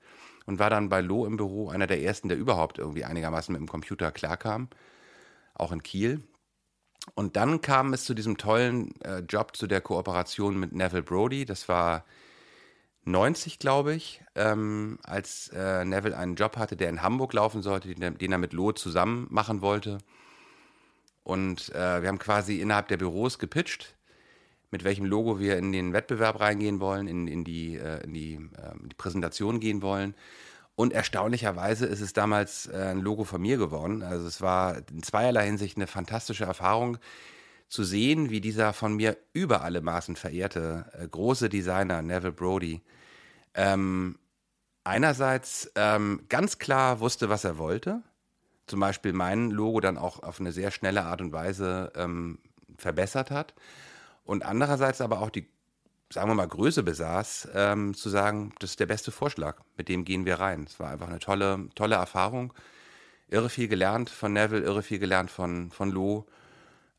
und war dann bei Lo im Büro einer der ersten, der überhaupt irgendwie einigermaßen mit dem Computer klarkam, auch in Kiel. Und dann kam es zu diesem tollen äh, Job, zu der Kooperation mit Neville Brody. Das war 90, glaube ich, ähm, als äh, Neville einen Job hatte, der in Hamburg laufen sollte, den, den er mit Loh zusammen machen wollte. Und äh, wir haben quasi innerhalb der Büros gepitcht, mit welchem Logo wir in den Wettbewerb reingehen wollen, in, in, die, äh, in, die, äh, in die Präsentation gehen wollen. Und erstaunlicherweise ist es damals äh, ein Logo von mir geworden. Also es war in zweierlei Hinsicht eine fantastische Erfahrung zu sehen, wie dieser von mir über alle Maßen verehrte äh, große Designer Neville Brody ähm, einerseits ähm, ganz klar wusste, was er wollte. Zum Beispiel mein Logo dann auch auf eine sehr schnelle Art und Weise ähm, verbessert hat. Und andererseits aber auch die, sagen wir mal, Größe besaß, ähm, zu sagen, das ist der beste Vorschlag, mit dem gehen wir rein. Es war einfach eine tolle, tolle Erfahrung. Irre viel gelernt von Neville, irre viel gelernt von, von Lo.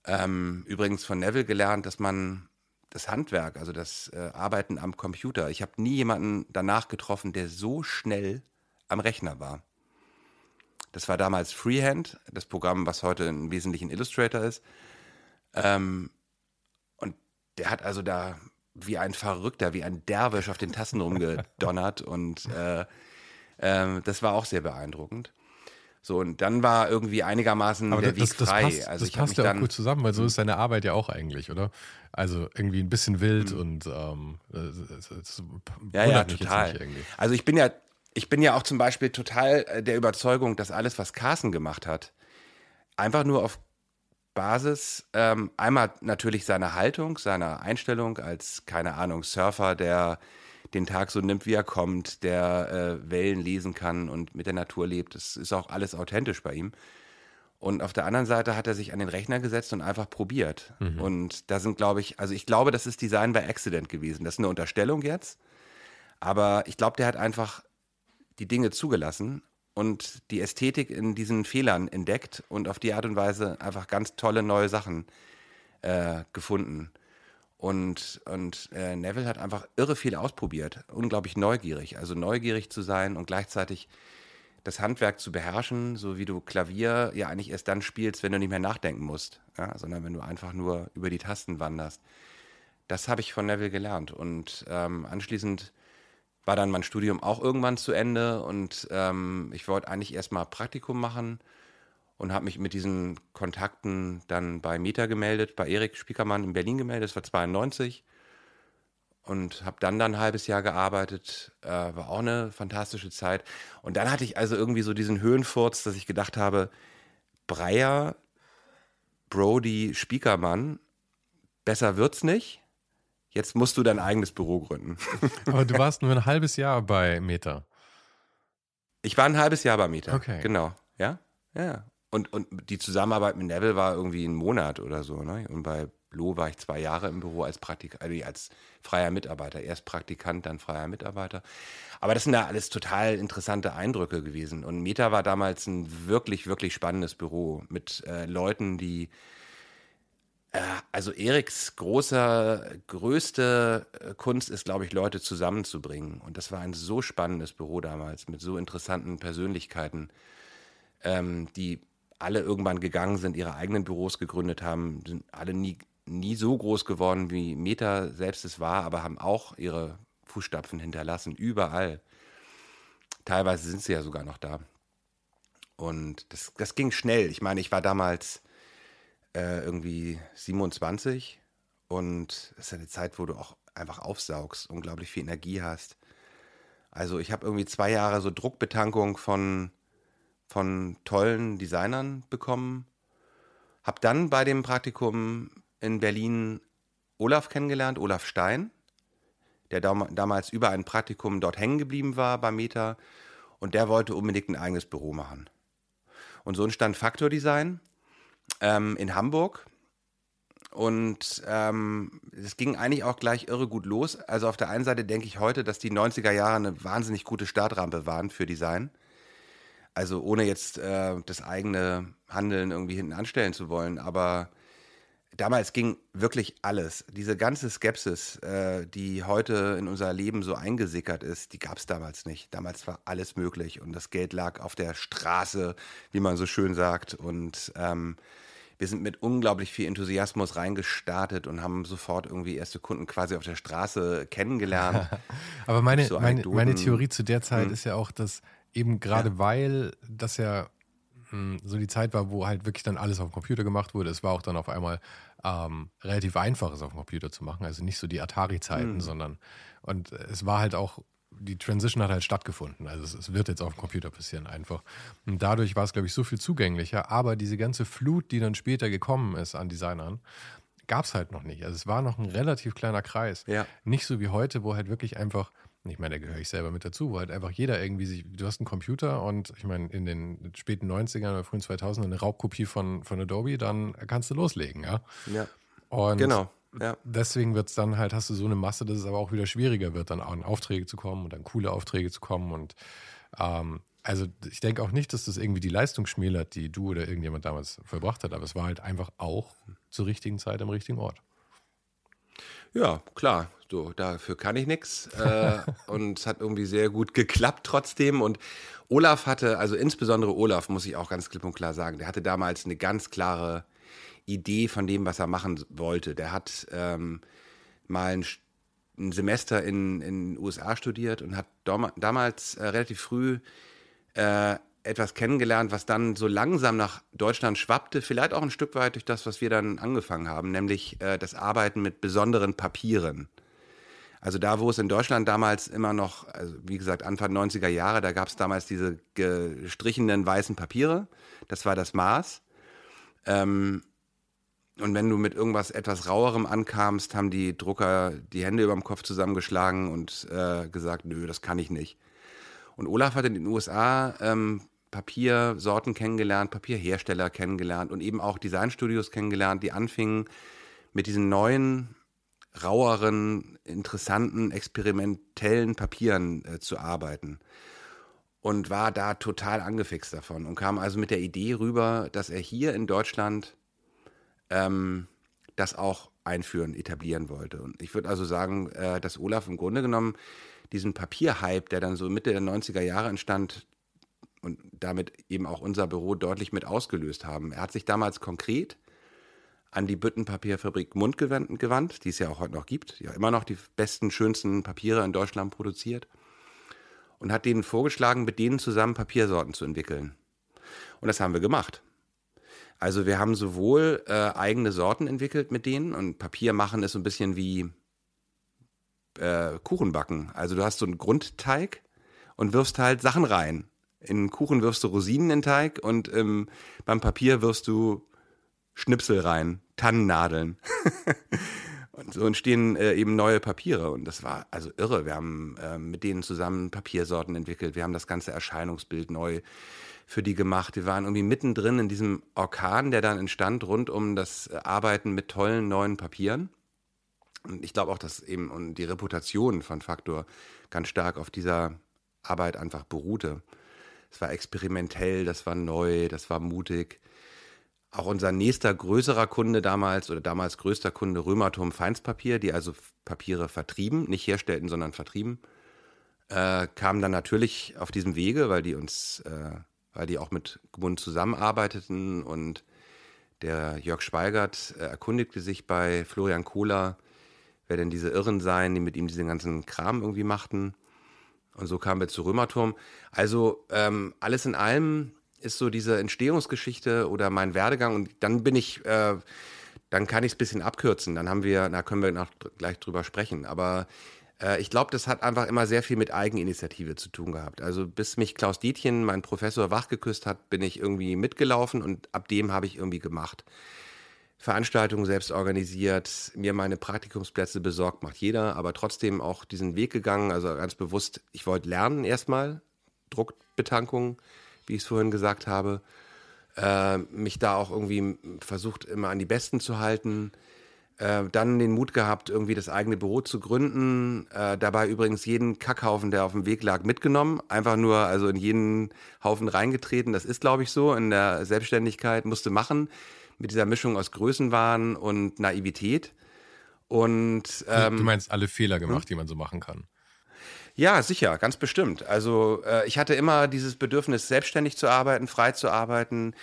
Ähm, übrigens von Neville gelernt, dass man das Handwerk, also das äh, Arbeiten am Computer. Ich habe nie jemanden danach getroffen, der so schnell am Rechner war. Das war damals Freehand, das Programm, was heute im Wesentlichen Illustrator ist. Ähm, und der hat also da wie ein Verrückter, wie ein Derwisch auf den Tassen rumgedonnert und äh, äh, das war auch sehr beeindruckend. So, und dann war irgendwie einigermaßen Aber der das, Weg frei. Das passt, also das passt ja auch gut zusammen, weil so hm. ist seine Arbeit ja auch eigentlich, oder? Also irgendwie ein bisschen wild mhm. und ähm, das, das ja, ja, total. Also ich bin ja, ich bin ja auch zum Beispiel total äh, der Überzeugung, dass alles, was Carsten gemacht hat, einfach nur auf Basis ähm, einmal natürlich seiner Haltung, seiner Einstellung als, keine Ahnung, Surfer, der den Tag so nimmt, wie er kommt, der äh, Wellen lesen kann und mit der Natur lebt. Das ist auch alles authentisch bei ihm. Und auf der anderen Seite hat er sich an den Rechner gesetzt und einfach probiert. Mhm. Und da sind, glaube ich, also ich glaube, das ist Design by Accident gewesen. Das ist eine Unterstellung jetzt. Aber ich glaube, der hat einfach die Dinge zugelassen und die Ästhetik in diesen Fehlern entdeckt und auf die Art und Weise einfach ganz tolle neue Sachen äh, gefunden. Und, und äh, Neville hat einfach irre viel ausprobiert, unglaublich neugierig. Also neugierig zu sein und gleichzeitig das Handwerk zu beherrschen, so wie du Klavier ja eigentlich erst dann spielst, wenn du nicht mehr nachdenken musst, ja, sondern wenn du einfach nur über die Tasten wanderst. Das habe ich von Neville gelernt. Und ähm, anschließend war dann mein Studium auch irgendwann zu Ende und ähm, ich wollte eigentlich erstmal Praktikum machen und habe mich mit diesen Kontakten dann bei Meta gemeldet, bei Erik Spiekermann in Berlin gemeldet, das war 92 und habe dann dann ein halbes Jahr gearbeitet, äh, war auch eine fantastische Zeit und dann hatte ich also irgendwie so diesen Höhenfurz, dass ich gedacht habe, Breyer, Brody, Spiekermann, besser wird's nicht. Jetzt musst du dein eigenes Büro gründen. Aber du warst nur ein halbes Jahr bei Meta. Ich war ein halbes Jahr bei Meta. Okay. Genau. Ja? Ja. Und, und die Zusammenarbeit mit Neville war irgendwie ein Monat oder so. Ne? Und bei Lo war ich zwei Jahre im Büro als Praktik also als freier Mitarbeiter. Erst Praktikant, dann freier Mitarbeiter. Aber das sind da alles total interessante Eindrücke gewesen. Und Meta war damals ein wirklich, wirklich spannendes Büro mit äh, Leuten, die äh, also Eriks großer, größte äh, Kunst ist, glaube ich, Leute zusammenzubringen. Und das war ein so spannendes Büro damals mit so interessanten Persönlichkeiten, ähm, die alle irgendwann gegangen sind, ihre eigenen Büros gegründet haben, sind alle nie, nie so groß geworden, wie Meta selbst es war, aber haben auch ihre Fußstapfen hinterlassen, überall. Teilweise sind sie ja sogar noch da. Und das, das ging schnell. Ich meine, ich war damals äh, irgendwie 27 und es ist eine Zeit, wo du auch einfach aufsaugst, unglaublich viel Energie hast. Also ich habe irgendwie zwei Jahre so Druckbetankung von von tollen Designern bekommen. Hab dann bei dem Praktikum in Berlin Olaf kennengelernt, Olaf Stein, der dam damals über ein Praktikum dort hängen geblieben war bei Meta und der wollte unbedingt ein eigenes Büro machen. Und so entstand Faktor Design ähm, in Hamburg. Und ähm, es ging eigentlich auch gleich irre gut los. Also auf der einen Seite denke ich heute, dass die 90er Jahre eine wahnsinnig gute Startrampe waren für Design. Also ohne jetzt äh, das eigene Handeln irgendwie hinten anstellen zu wollen, aber damals ging wirklich alles. Diese ganze Skepsis, äh, die heute in unser Leben so eingesickert ist, die gab es damals nicht. Damals war alles möglich und das Geld lag auf der Straße, wie man so schön sagt. Und ähm, wir sind mit unglaublich viel Enthusiasmus reingestartet und haben sofort irgendwie erste Kunden quasi auf der Straße kennengelernt. Aber meine, so meine, meine, Theorie zu der Zeit hm. ist ja auch, dass Eben gerade ja. weil das ja mh, hm, so die Zeit war, wo halt wirklich dann alles auf dem Computer gemacht wurde. Es war auch dann auf einmal ähm, relativ einfach, es auf dem Computer zu machen. Also nicht so die Atari-Zeiten, mhm. sondern und es war halt auch die Transition hat halt stattgefunden. Also es, es, wird jetzt auf dem Computer passieren einfach. Und dadurch war es, glaube ich, so viel zugänglicher. Aber diese ganze Flut, die dann später gekommen ist an Designern, gab es halt noch nicht. Also es war noch ein relativ kleiner Kreis. Ja. Nicht so wie heute, wo halt wirklich einfach ich meine, da gehöre ich selber mit dazu, wo halt einfach jeder irgendwie sich, du hast einen Computer und ich meine, in den späten 90ern oder frühen 2000ern eine Raubkopie von, von Adobe, dann kannst du loslegen, ja. Ja. Und genau. Ja. deswegen wird es dann halt, hast du so eine Masse, dass es aber auch wieder schwieriger wird, dann an Aufträge zu kommen und dann coole Aufträge zu kommen und ähm, also ich denke auch nicht, dass das irgendwie die Leistung schmälert, die du oder irgendjemand damals vollbracht hat, aber es war halt einfach auch zur richtigen Zeit am richtigen Ort. Ja, klar. So, dafür kann ich nichts. Äh, und es hat irgendwie sehr gut geklappt trotzdem. Und Olaf hatte, also insbesondere Olaf, muss ich auch ganz klipp und klar sagen, der hatte damals eine ganz klare Idee von dem, was er machen wollte. Der hat ähm, mal ein, ein, Semester in den USA studiert und hat damals äh, relativ früh äh, etwas kennengelernt, was dann so langsam nach Deutschland schwappte, vielleicht auch ein Stück weit durch das, was wir dann angefangen haben, nämlich äh, das Arbeiten mit besonderen Papieren. Also da, wo es in Deutschland damals immer noch, also wie gesagt, Anfang 90er Jahre, da gab es damals diese gestrichenen weißen Papiere. Das war das Maß. Ähm, und wenn du mit irgendwas etwas rauerem ankamst, haben die Drucker die Hände über dem Kopf zusammengeschlagen und äh, gesagt, nö, das kann ich nicht. Und Olaf hat in den USA ähm, Papiersorten kennengelernt, Papierhersteller kennengelernt und eben auch Designstudios kennengelernt, die anfingen mit diesen neuen, raueren, interessanten, experimentellen Papieren äh, zu arbeiten. Und war da total angefixt davon und kam also mit der Idee rüber, dass er hier in Deutschland ähm, das auch einführen, etablieren wollte. Und ich würde also sagen, äh, dass Olaf im Grunde genommen diesen Papierhype, der dann so Mitte der 90er Jahre entstand und damit eben auch unser Büro deutlich mit ausgelöst haben. Er hat sich damals konkret an die Büttenpapierfabrik Mund gewandt, die es ja auch heute noch gibt, die ja immer noch die besten, schönsten Papiere in Deutschland produziert und hat denen vorgeschlagen, mit denen zusammen Papiersorten zu entwickeln. Und das haben wir gemacht. Also wir haben sowohl äh, eigene Sorten entwickelt mit denen und Papier machen ist so ein bisschen wie äh, Kuchen backen. Also du hast so einen Grundteig und wirfst halt Sachen rein. In Kuchen wirfst du Rosinen in den Teig und ähm, beim Papier wirfst du Schnipsel rein, Tannennadeln. und so entstehen äh, eben neue Papiere. Und das war also irre. Wir haben äh, mit denen zusammen Papiersorten entwickelt. Wir haben das ganze Erscheinungsbild neu für die gemacht. Wir waren irgendwie mittendrin in diesem Orkan, der dann entstand rund um das Arbeiten mit tollen neuen Papieren. Und ich glaube auch, dass eben die Reputation von Faktor ganz stark auf dieser Arbeit einfach beruhte. Es war experimentell, das war neu, das war mutig. Auch unser nächster größerer Kunde damals oder damals größter Kunde Römerturm Feinstpapier, die also Papiere vertrieben, nicht herstellten, sondern vertrieben, äh, kam dann natürlich auf diesem Wege, weil die uns, äh, weil die auch mit Gmund zusammenarbeiteten und der Jörg Schweigert äh, erkundigte sich bei Florian Kohler, wer denn diese Irren seien, die mit ihm diesen ganzen Kram irgendwie machten. Und so kamen wir zu Römerturm. Also ähm, alles in allem ist so diese Entstehungsgeschichte oder mein Werdegang und dann bin ich, äh, dann kann ich es ein bisschen abkürzen. Dann haben wir, da können wir noch gleich drüber sprechen. Aber äh, ich glaube, das hat einfach immer sehr viel mit Eigeninitiative zu tun gehabt. Also bis mich Klaus Dietjen, mein Professor, wachgeküsst hat, bin ich irgendwie mitgelaufen und ab dem habe ich irgendwie gemacht. Veranstaltungen selbst organisiert, mir meine Praktikumsplätze besorgt, macht jeder, aber trotzdem auch diesen Weg gegangen, also ganz bewusst, ich wollte lernen erstmal, Druckbetankung, wie ich es vorhin gesagt habe, äh, mich da auch irgendwie versucht immer an die Besten zu halten, äh, dann den Mut gehabt, irgendwie das eigene Büro zu gründen, äh, dabei übrigens jeden Kackhaufen, der auf dem Weg lag, mitgenommen, einfach nur also in jeden Haufen reingetreten, das ist glaube ich so, in der Selbstständigkeit musste machen, mit dieser Mischung aus Größenwahn und Naivität. Und ähm, du meinst alle Fehler gemacht, hm? die man so machen kann. Ja, sicher, ganz bestimmt. Also äh, ich hatte immer dieses Bedürfnis, selbstständig zu arbeiten, frei zu arbeiten.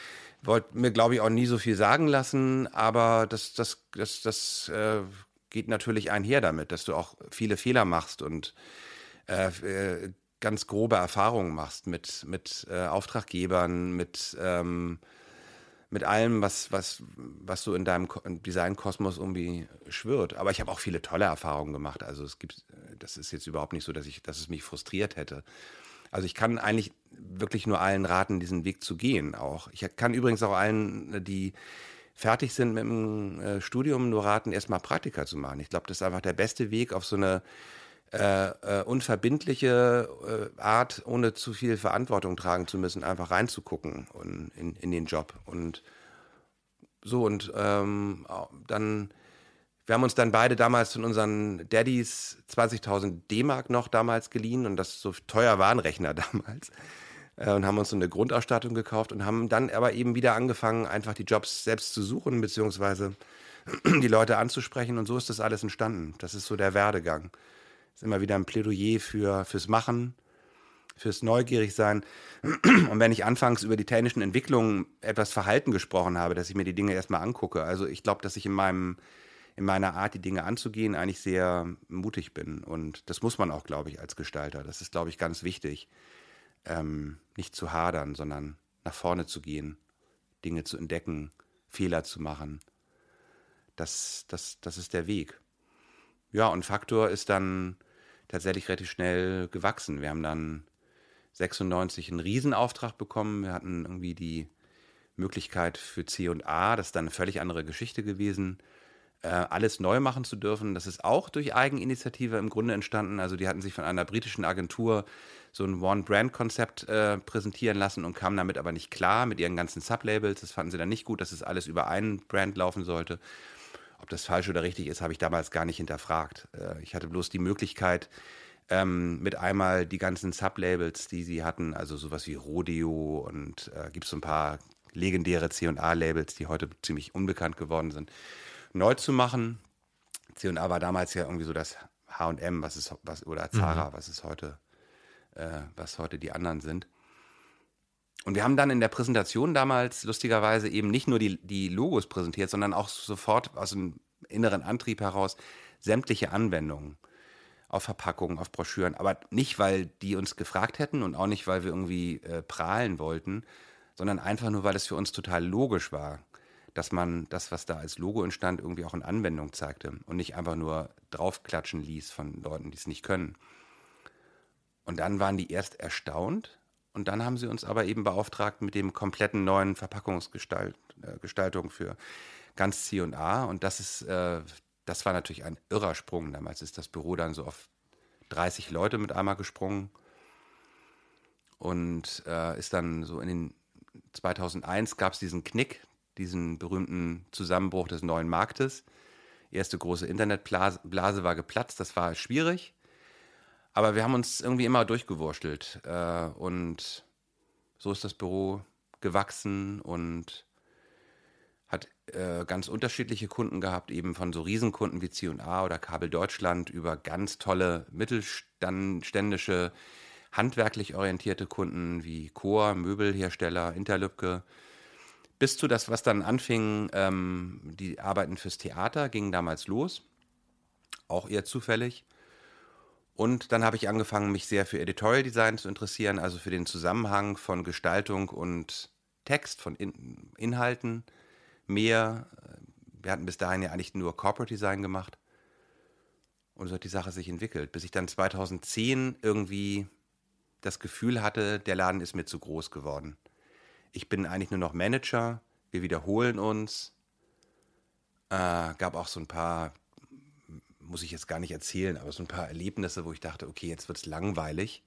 Wollte mir, glaube ich, auch nie so viel sagen lassen, aber das, das, das, das äh, geht natürlich einher damit, dass du auch viele Fehler machst und äh, äh ganz grobe Erfahrungen machst mit, mit äh, Auftraggebern, mit ähm, mit allem, was, was, was so in deinem Designkosmos irgendwie schwirrt. Aber ich habe auch viele tolle Erfahrungen gemacht. Also es gibt, das ist jetzt überhaupt nicht so, dass ich, dass es mich frustriert hätte. Also ich kann eigentlich wirklich nur allen raten, diesen Weg zu gehen auch. Ich kann übrigens auch allen, die fertig sind mit dem äh, Studium, nur raten, erstmal Praktika zu machen. Ich glaube, das ist einfach der beste Weg auf so eine äh, äh, unverbindliche äh, Art, ohne zu viel Verantwortung tragen zu müssen, einfach reinzugucken und in, in den Job. Und so, und ähm, dann, wir haben uns dann beide damals von unseren Daddys 20.000 D-Mark noch damals geliehen und das so teuer war ein Rechner damals. Äh, und haben uns so eine Grundausstattung gekauft und haben dann aber eben wieder angefangen, einfach die Jobs selbst zu suchen, beziehungsweise die Leute anzusprechen. Und so ist das alles entstanden. Das ist so der Werdegang ist immer wieder ein Plädoyer für, fürs Machen, fürs Neugierigsein. Und wenn ich anfangs über die technischen Entwicklungen etwas Verhalten gesprochen habe, dass ich mir die Dinge erstmal angucke. Also ich glaube, dass ich in meinem in meiner Art, die Dinge anzugehen, eigentlich sehr mutig bin. Und das muss man auch, glaube ich, als Gestalter. Das ist, glaube ich, ganz wichtig. Ähm, nicht zu hadern, sondern nach vorne zu gehen, Dinge zu entdecken, Fehler zu machen. Das, das, das ist der Weg. Ja, und Faktor ist dann tatsächlich relativ schnell gewachsen. Wir haben dann 96 einen Riesenauftrag bekommen. Wir hatten irgendwie die Möglichkeit für C und A, das ist dann eine völlig andere Geschichte gewesen, äh, alles neu machen zu dürfen. Das ist auch durch Eigeninitiative im Grunde entstanden. Also die hatten sich von einer britischen Agentur so ein One-Brand-Konzept äh, präsentieren lassen und kamen damit aber nicht klar mit ihren ganzen Sublabels. Das fanden sie dann nicht gut, dass es alles über einen Brand laufen sollte. Ob das falsch oder richtig ist, habe ich damals gar nicht hinterfragt. Äh, ich hatte bloß die Möglichkeit, ähm, mit einmal die ganzen Sublabels, die sie hatten, also sowas wie Rodeo und äh, gibt es so ein paar legendäre C&A-Labels, die heute ziemlich unbekannt geworden sind, neu zu machen. C&A war damals ja irgendwie so das H&M, was ist was oder Zara, mhm. was ist heute, äh, was heute die anderen sind. Und wir haben dann in der Präsentation damals lustigerweise eben nicht nur die, die Logos präsentiert, sondern auch sofort aus dem inneren Antrieb heraus sämtliche Anwendungen auf Verpackungen, auf Broschüren. Aber nicht, weil die uns gefragt hätten und auch nicht, weil wir irgendwie äh, prahlen wollten, sondern einfach nur, weil es für uns total logisch war, dass man das, was da als Logo entstand, irgendwie auch in Anwendung zeigte und nicht einfach nur draufklatschen ließ von Leuten, die es nicht können. Und dann waren die erst erstaunt und dann haben sie uns aber eben beauftragt mit dem kompletten neuen Verpackungsgestaltung äh, für ganz C und A. Und das ist, äh, das war natürlich ein irrer Sprung. Damals ist das Büro dann so auf 30 Leute mit einmal gesprungen und äh, ist dann so in den 2001 gab es diesen Knick, diesen berühmten Zusammenbruch des neuen Marktes. Erste große Internetblase war geplatzt, das war schwierig. Aber wir haben uns irgendwie immer durchgewurschtelt. Äh, und so ist das Büro gewachsen und hat äh, ganz unterschiedliche Kunden gehabt, eben von so Riesenkunden wie C&A oder Kabel Deutschland über ganz tolle mittelständische handwerklich orientierte Kunden wie Chor, Möbelhersteller, Interlübke, bis zu das, was dann anfing, ähm, die Arbeiten fürs Theater gingen damals los, auch eher zufällig. Und dann habe ich angefangen, mich sehr für Editorial Design zu interessieren, also für den Zusammenhang von Gestaltung und Text, von In Inhalten mehr. Wir hatten bis dahin ja eigentlich nur Corporate Design gemacht. Und so hat die Sache sich entwickelt, bis ich dann 2010 irgendwie das Gefühl hatte, der Laden ist mir zu groß geworden. Ich bin eigentlich nur noch Manager, wir wiederholen uns. Äh, gab auch so ein paar, muss ich jetzt gar nicht erzählen, aber so ein paar Erlebnisse, wo ich dachte, okay, jetzt wird es langweilig.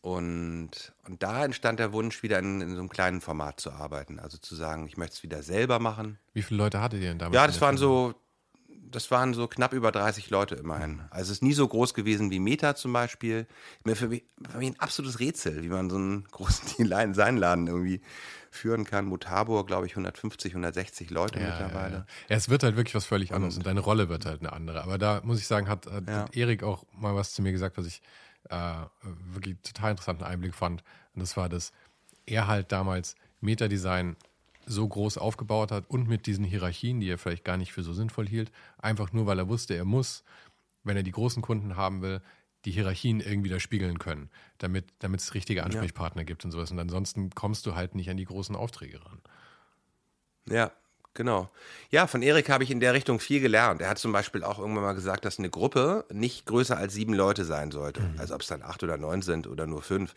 Und, und da entstand der Wunsch, wieder in, in, so einem kleinen Format zu arbeiten. Also zu sagen, ich möchte es wieder selber machen. Wie viele Leute hattet ihr denn damals? Ja, das waren so das waren so knapp über 30 Leute immerhin. Also es ist nie so groß gewesen wie Meta zum Beispiel. Für mich, für mich ein absolutes Rätsel, wie man so einen großen Designladen irgendwie führen kann. Mutabor, glaube ich, 150, 160 Leute ja, mittlerweile. Ja, ja. es wird halt wirklich was völlig anderes und, und deine Rolle wird halt eine andere. Aber da muss ich sagen, hat, hat, hat Erik auch mal was zu mir gesagt, was ich äh, wirklich total interessanten Einblick fand. Und das war, dass er halt damals Meta-Design so groß aufgebaut hat und mit diesen Hierarchien, die er vielleicht gar nicht für so sinnvoll hielt, einfach nur weil er wusste, er muss, wenn er die großen Kunden haben will, die Hierarchien irgendwie da spiegeln können, damit es richtige Ansprechpartner ja. gibt und sowas. Und ansonsten kommst du halt nicht an die großen Aufträge ran. Ja, genau. Ja, von Erik habe ich in der Richtung viel gelernt. Er hat zum Beispiel auch irgendwann mal gesagt, dass eine Gruppe nicht größer als sieben Leute sein sollte. Mhm. Also ob es dann acht oder neun sind oder nur fünf.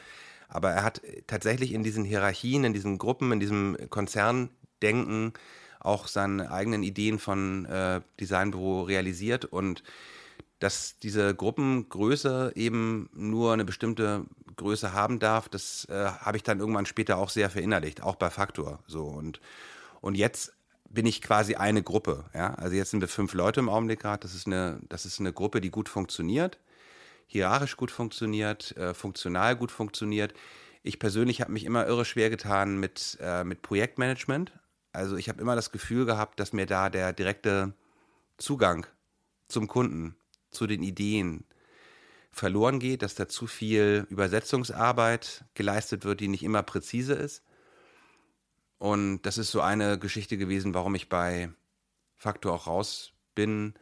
Aber er hat tatsächlich in diesen Hierarchien, in diesen Gruppen, in diesem Konzerndenken auch seine eigenen Ideen von äh, Designbüro realisiert und dass diese Gruppengröße eben nur eine bestimmte Größe haben darf, das äh, habe ich dann irgendwann später auch sehr verinnerlicht, auch bei Faktor. So und und jetzt bin ich quasi eine Gruppe. Ja? Also jetzt sind wir fünf Leute im Augenblick gerade. Das ist eine, das ist eine Gruppe, die gut funktioniert hierarchisch gut funktioniert, äh, funktional gut funktioniert. Ich persönlich habe mich immer irre schwer getan mit, äh, mit Projektmanagement. Also ich habe immer das Gefühl gehabt, dass mir da der direkte Zugang zum Kunden, zu den Ideen verloren geht, dass da zu viel Übersetzungsarbeit geleistet wird, die nicht immer präzise ist. Und das ist so eine Geschichte gewesen, warum ich bei Faktor auch raus bin,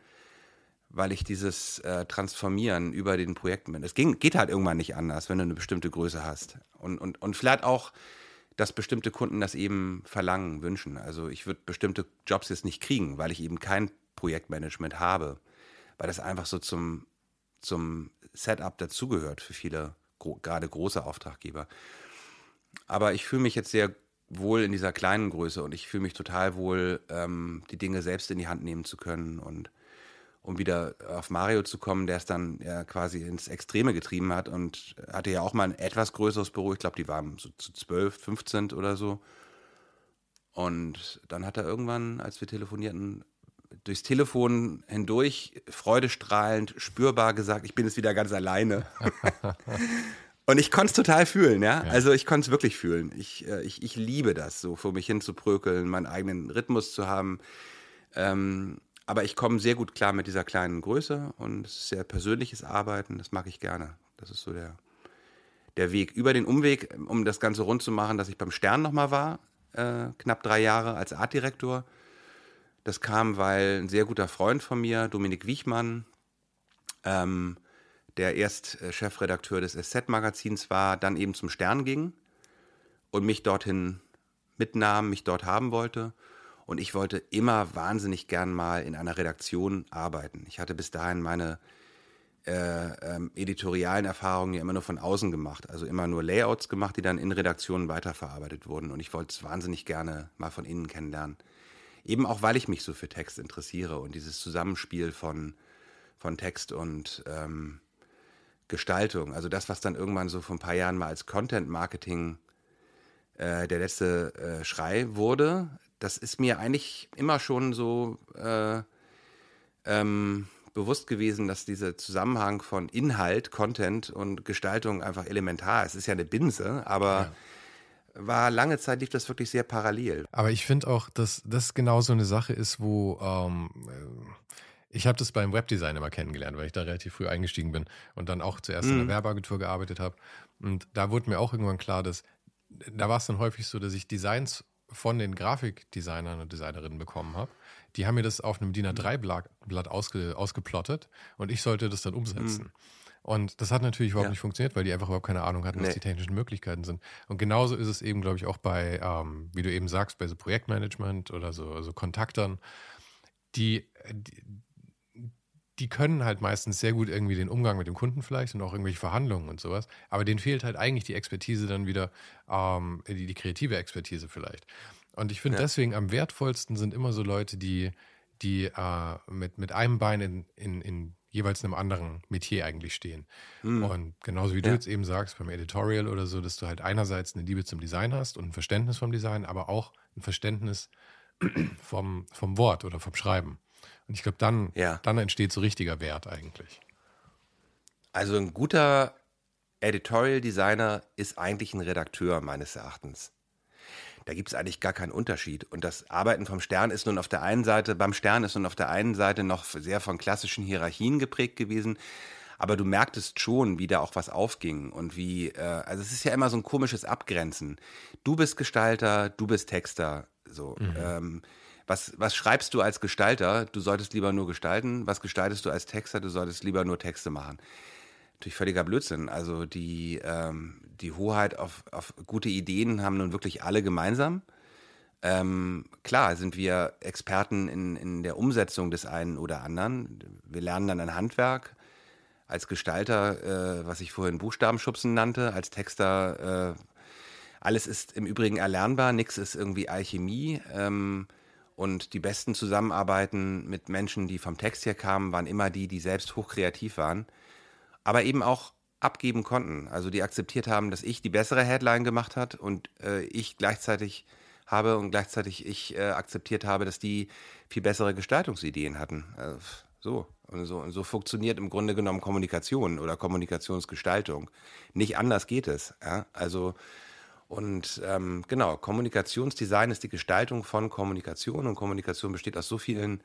weil ich dieses äh, Transformieren über den Projektmanagement, es ging, geht halt irgendwann nicht anders, wenn du eine bestimmte Größe hast. Und, und, und vielleicht auch, dass bestimmte Kunden das eben verlangen, wünschen. Also ich würde bestimmte Jobs jetzt nicht kriegen, weil ich eben kein Projektmanagement habe, weil das einfach so zum, zum Setup dazugehört für viele, gro gerade große Auftraggeber. Aber ich fühle mich jetzt sehr wohl in dieser kleinen Größe und ich fühle mich total wohl, ähm, die Dinge selbst in die Hand nehmen zu können und um wieder auf Mario zu kommen, der es dann ja quasi ins Extreme getrieben hat und hatte ja auch mal ein etwas größeres Büro. Ich glaube, die waren so zu 12, 15 oder so. Und dann hat er irgendwann, als wir telefonierten, durchs Telefon hindurch, freudestrahlend, spürbar gesagt, ich bin jetzt wieder ganz alleine. Und ich konnte es total fühlen, ja? ja. Also ich konnte es wirklich fühlen. Ich, äh, ich, ich liebe das, so vor mich hin zu prökeln, meinen eigenen Rhythmus zu haben. Ähm, aber ich komme sehr gut klar mit dieser kleinen Größe und es ist sehr persönliches Arbeiten, das mag ich gerne. Das ist so der, der Weg. Über den Umweg, um das Ganze rund zu machen, dass ich beim Stern nochmal war, äh, knapp drei Jahre als Artdirektor. Das kam, weil ein sehr guter Freund von mir, Dominik Wiechmann, ähm, der erst äh, Chefredakteur des SZ-Magazins war, dann eben zum Stern ging und mich dorthin mitnahm, mich dort haben wollte. Und ich wollte immer wahnsinnig gern mal in einer Redaktion arbeiten. Ich hatte bis dahin meine äh, ähm, editorialen Erfahrungen ja immer nur von außen gemacht. Also immer nur Layouts gemacht, die dann in Redaktionen weiterverarbeitet wurden. Und ich wollte es wahnsinnig gerne mal von innen kennenlernen. Eben auch, weil ich mich so für Text interessiere und dieses Zusammenspiel von, von Text und ähm, Gestaltung. Also das, was dann irgendwann so vor ein paar Jahren mal als Content Marketing äh, der letzte äh, Schrei wurde, das ist mir eigentlich immer schon so äh, ähm, bewusst gewesen, dass dieser Zusammenhang von Inhalt, Content und Gestaltung einfach elementar ist. Es ist ja eine Binse, aber ja. War lange Zeit lief das wirklich sehr parallel. Aber ich finde auch, dass das genau so eine Sache ist, wo ähm, ich habe das beim Webdesign immer kennengelernt, weil ich da relativ früh eingestiegen bin und dann auch zuerst mhm. in der mhm. Werbeagentur gearbeitet habe. Und da wurde mir auch irgendwann klar, dass da war es dann häufig so, dass ich Designs von den Grafikdesignern und Designerinnen bekommen habe. Die haben mir das auf einem DIN A3-Blatt ausge, ausgeplottet und ich sollte das dann umsetzen. Mhm. Und das hat natürlich überhaupt ja. nicht funktioniert, weil die einfach überhaupt keine Ahnung hatten, was die technischen Möglichkeiten sind. Und genauso ist es eben, glaube ich, auch bei, ähm, wie du eben sagst, bei so Projektmanagement oder so, so Kontaktern. Die, die, die können halt meistens sehr gut irgendwie den Umgang mit dem Kunden vielleicht und auch irgendwelche Verhandlungen und sowas. Aber denen fehlt halt eigentlich die Expertise dann wieder, ähm, die, die kreative Expertise vielleicht. Und ich finde ja. deswegen am wertvollsten sind immer so Leute, die, die äh, mit, mit einem Bein in, in, in jeweils einem anderen Metier eigentlich stehen. Mhm. Und genauso wie du jetzt eben sagst, beim Editorial oder so, dass du halt einerseits eine Liebe zum Design hast und ein Verständnis vom Design, aber auch ein Verständnis vom, vom Wort oder vom Schreiben. Und ich glaube, dann, ja. dann entsteht so richtiger Wert eigentlich. Also ein guter Editorial Designer ist eigentlich ein Redakteur meines Erachtens. Da gibt es eigentlich gar keinen Unterschied. Und das Arbeiten vom Stern ist nun auf der einen Seite, beim Stern ist nun auf der einen Seite noch sehr von klassischen Hierarchien geprägt gewesen. Aber du merktest schon, wie da auch was aufging und wie, äh, also es ist ja immer so ein komisches Abgrenzen. Du bist Gestalter, du bist Texter. So. Mhm. Ähm, was, was schreibst du als Gestalter? Du solltest lieber nur gestalten. Was gestaltest du als Texter? Du solltest lieber nur Texte machen. Natürlich völliger Blödsinn. Also die, ähm, die Hoheit auf, auf gute Ideen haben nun wirklich alle gemeinsam. Ähm, klar sind wir Experten in, in der Umsetzung des einen oder anderen. Wir lernen dann ein Handwerk. Als Gestalter, äh, was ich vorhin Buchstabenschubsen nannte, als Texter, äh, alles ist im Übrigen erlernbar, nichts ist irgendwie Alchemie. Ähm, und die besten Zusammenarbeiten mit Menschen, die vom Text her kamen, waren immer die, die selbst hochkreativ waren, aber eben auch abgeben konnten. Also die akzeptiert haben, dass ich die bessere Headline gemacht hat und äh, ich gleichzeitig habe und gleichzeitig ich äh, akzeptiert habe, dass die viel bessere Gestaltungsideen hatten. Äh, so. Und so, und so funktioniert im Grunde genommen Kommunikation oder Kommunikationsgestaltung. Nicht anders geht es. Ja? Also und ähm, genau, Kommunikationsdesign ist die Gestaltung von Kommunikation und Kommunikation besteht aus so vielen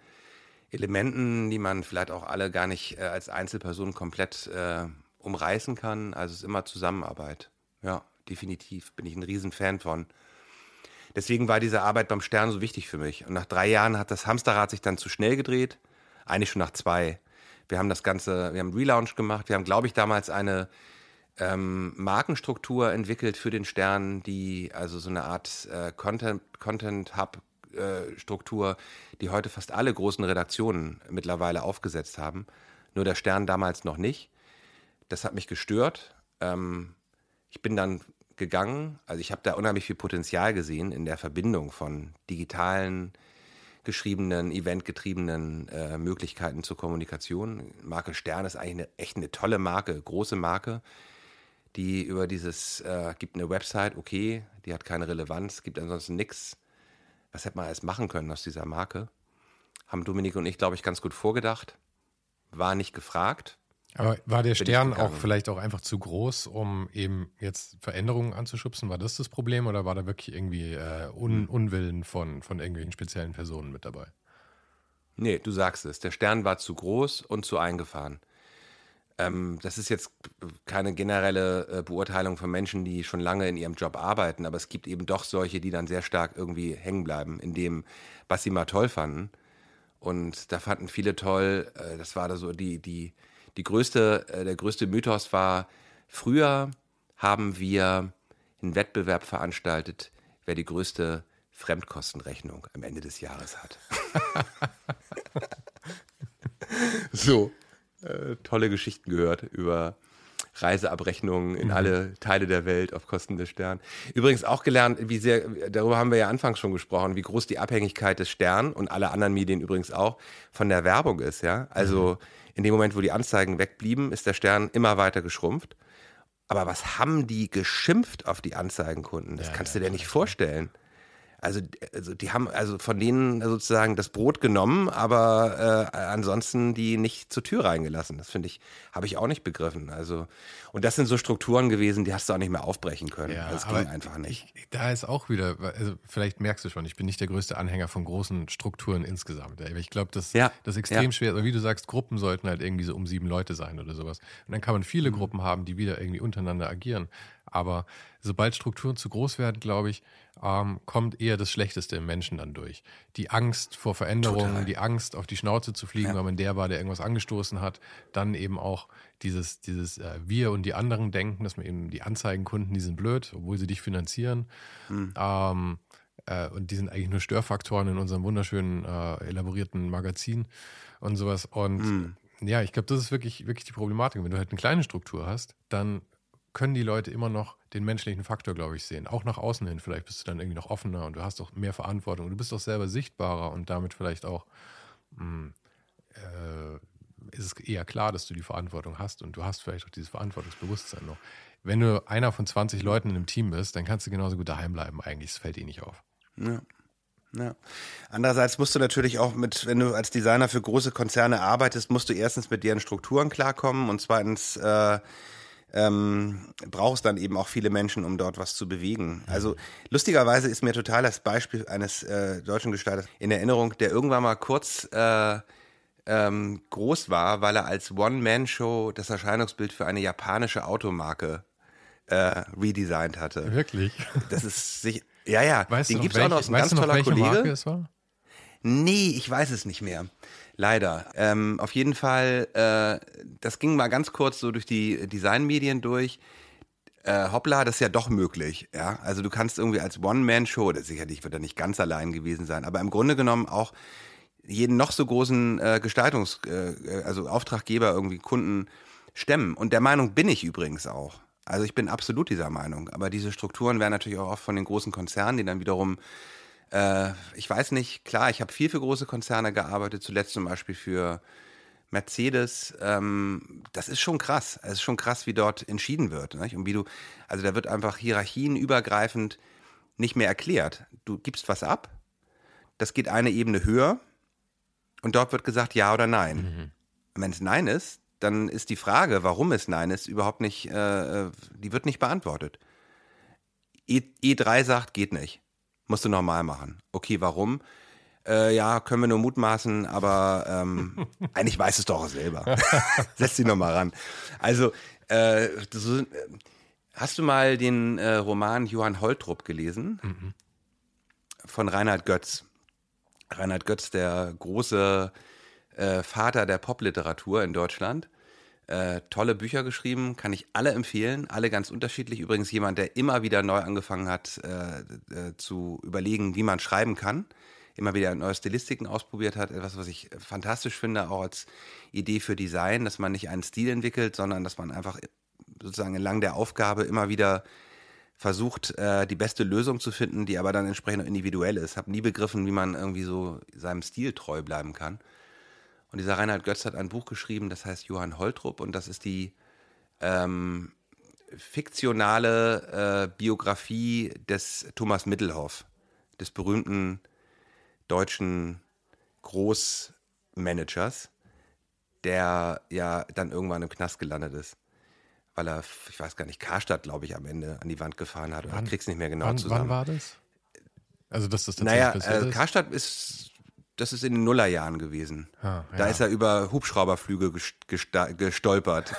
Elementen, die man vielleicht auch alle gar nicht äh, als Einzelperson komplett äh, umreißen kann. Also es ist immer Zusammenarbeit. Ja, definitiv bin ich ein Riesenfan von. Deswegen war diese Arbeit beim Stern so wichtig für mich. Und nach drei Jahren hat das Hamsterrad sich dann zu schnell gedreht. Eigentlich schon nach zwei. Wir haben das Ganze, wir haben einen Relaunch gemacht. Wir haben, glaube ich, damals eine ähm, Markenstruktur entwickelt für den Stern, die also so eine Art äh, Content, Content Hub Struktur, die heute fast alle großen Redaktionen mittlerweile aufgesetzt haben. Nur der Stern damals noch nicht. Das hat mich gestört. Ähm, ich bin dann gegangen. Also ich habe da unheimlich viel Potenzial gesehen in der Verbindung von digitalen, geschriebenen, eventgetriebenen äh, Möglichkeiten zur Kommunikation. Marke Stern ist eigentlich eine, echt eine tolle Marke, große Marke, die über dieses, äh, gibt eine Website, okay, die hat keine Relevanz, gibt ansonsten nichts. Was hätte man alles machen können aus dieser Marke? Haben Dominik und ich, glaube ich, ganz gut vorgedacht. War nicht gefragt. Aber war der Stern auch vielleicht auch einfach zu groß, um eben jetzt Veränderungen anzuschubsen? War das das Problem oder war da wirklich irgendwie äh, Un hm. Unwillen von, von irgendwelchen speziellen Personen mit dabei? Nee, du sagst es. Der Stern war zu groß und zu eingefahren. Ähm, das ist jetzt keine generelle äh, Beurteilung von Menschen, die schon lange in ihrem Job arbeiten, aber es gibt eben doch solche, die dann sehr stark irgendwie hängen bleiben in dem, was sie mal toll fanden. Und da fanden viele toll, äh, das war da so die, die, die größte, äh, der größte Mythos war, früher haben wir einen Wettbewerb veranstaltet, wer die größte Fremdkostenrechnung am Ende des Jahres hat. so, äh, tolle Geschichten gehört über Reiseabrechnungen in mhm. alle Teile der Welt auf Kosten des Sterns. Übrigens auch gelernt, wie sehr, darüber haben wir ja anfangs schon gesprochen, wie groß die Abhängigkeit des Stern und aller anderen Medien übrigens auch von der Werbung ist, ja. Also mhm. in dem Moment, wo die Anzeigen wegblieben, ist der Stern immer weiter geschrumpft. Aber was haben die geschimpft auf die Anzeigenkunden? Das ja, kannst ja, du dir nicht vorstellen. Also, also die haben also von denen sozusagen das Brot genommen, aber äh, ansonsten die nicht zur Tür reingelassen. Das finde ich, habe ich auch nicht begriffen. Also, und das sind so Strukturen gewesen, die hast du auch nicht mehr aufbrechen können. Ja, das ging einfach nicht. Ich, da ist auch wieder, also vielleicht merkst du schon, ich bin nicht der größte Anhänger von großen Strukturen insgesamt. Ich glaube, das, ja, das ist extrem ja. schwer. Wie du sagst, Gruppen sollten halt irgendwie so um sieben Leute sein oder sowas. Und dann kann man viele mhm. Gruppen haben, die wieder irgendwie untereinander agieren. Aber sobald Strukturen zu groß werden, glaube ich, ähm, kommt eher das Schlechteste im Menschen dann durch. Die Angst vor Veränderungen, Total. die Angst, auf die Schnauze zu fliegen, ja. weil man der war, der irgendwas angestoßen hat. Dann eben auch dieses, dieses äh, Wir und die anderen denken, dass man eben die Anzeigenkunden, die sind blöd, obwohl sie dich finanzieren. Mhm. Ähm, äh, und die sind eigentlich nur Störfaktoren in unserem wunderschönen, äh, elaborierten Magazin und sowas. Und mhm. ja, ich glaube, das ist wirklich, wirklich die Problematik. Wenn du halt eine kleine Struktur hast, dann können die Leute immer noch den menschlichen Faktor, glaube ich, sehen. Auch nach außen hin. Vielleicht bist du dann irgendwie noch offener und du hast auch mehr Verantwortung. Und du bist auch selber sichtbarer und damit vielleicht auch mh, hm, äh, ist es eher klar, dass du die Verantwortung hast und du hast vielleicht auch dieses Verantwortungsbewusstsein noch. Wenn du einer von 20 Leuten in einem Team bist, dann kannst du genauso gut daheim bleiben eigentlich. Es fällt eh nicht auf. Ja. Ja. Andererseits musst du natürlich auch mit, wenn du als Designer für große Konzerne arbeitest, musst du erstens mit deren Strukturen klarkommen und zweitens äh, ähm, braucht es dann eben auch viele Menschen, um dort was zu bewegen. Also lustigerweise ist mir total das Beispiel eines äh, deutschen Gestalters in Erinnerung, der irgendwann mal kurz äh, ähm, groß war, weil er als One-Man-Show das Erscheinungsbild für eine japanische Automarke äh, redesigned hatte. Wirklich? Das ist sich, ja, ja, weißt den gibt es auch noch, ist ein ganz toller Kollege. Marke es war? Nee, ich weiß es nicht mehr. Leider. Ähm, auf jeden Fall, äh, das ging mal ganz kurz so durch die Designmedien durch. Äh, hoppla, das ist ja doch möglich. Ja, also du kannst irgendwie als One-Man-Show, sicherlich wird er nicht ganz allein gewesen sein, aber im Grunde genommen auch jeden noch so großen äh, Gestaltungs-, äh, also Auftraggeber irgendwie Kunden stemmen. Und der Meinung bin ich übrigens auch. Also ich bin absolut dieser Meinung. Aber diese Strukturen werden natürlich auch oft von den großen Konzernen, die dann wiederum äh, ich weiß nicht, klar, ich habe viel für große Konzerne gearbeitet, zuletzt zum Beispiel für Mercedes. Ähm, das ist schon krass. Es ist schon krass, wie dort entschieden wird. Nicht? Und wie du, also da wird einfach hierarchienübergreifend nicht mehr erklärt. Du gibst was ab, das geht eine Ebene höher und dort wird gesagt ja oder nein. Mhm. Wenn es nein ist, dann ist die Frage, warum es nein ist, überhaupt nicht, äh, äh die wird nicht beantwortet. E, E3 sagt, geht nicht. Musst du normal machen. Okay, warum? Äh, ja, können wir nur mutmaßen, aber ähm, eigentlich weiß es doch selber. Setz dich nochmal ran. Also, äh, das, äh, hast du mal den äh, Roman Johann Holtrup gelesen? Mhm. Von Reinhard Götz. Reinhard Götz, der große äh, Vater der Popliteratur in Deutschland. Äh, tolle Bücher geschrieben, kann ich alle empfehlen, alle ganz unterschiedlich. Übrigens jemand, der immer wieder neu angefangen hat äh, äh, zu überlegen, wie man schreiben kann. Immer wieder neue Stilistiken ausprobiert hat. Etwas, was ich fantastisch finde, auch als Idee für Design, dass man nicht einen Stil entwickelt, sondern dass man einfach sozusagen entlang der Aufgabe immer wieder versucht, äh, die beste Lösung zu finden, die aber dann entsprechend individuell ist. Habe nie begriffen, wie man irgendwie so seinem Stil treu bleiben kann. Und dieser Reinhard Götz hat ein Buch geschrieben, das heißt Johann Holtrup und das ist die ähm, fiktionale äh, Biografie des Thomas Mittelhoff, des berühmten deutschen Großmanagers, der ja dann irgendwann im Knast gelandet ist. Weil er, ich weiß gar nicht, Karstadt, glaube ich, am Ende an die Wand gefahren hat. Wann, ich krieg's nicht mehr genau wann, zusammen. Wann war das? Also, dass das naja, tatsächlich äh, ist? Karstadt ist, das ist in den Nullerjahren gewesen. Ah, Da ja. ist er über Hubschrauberflüge gestolpert.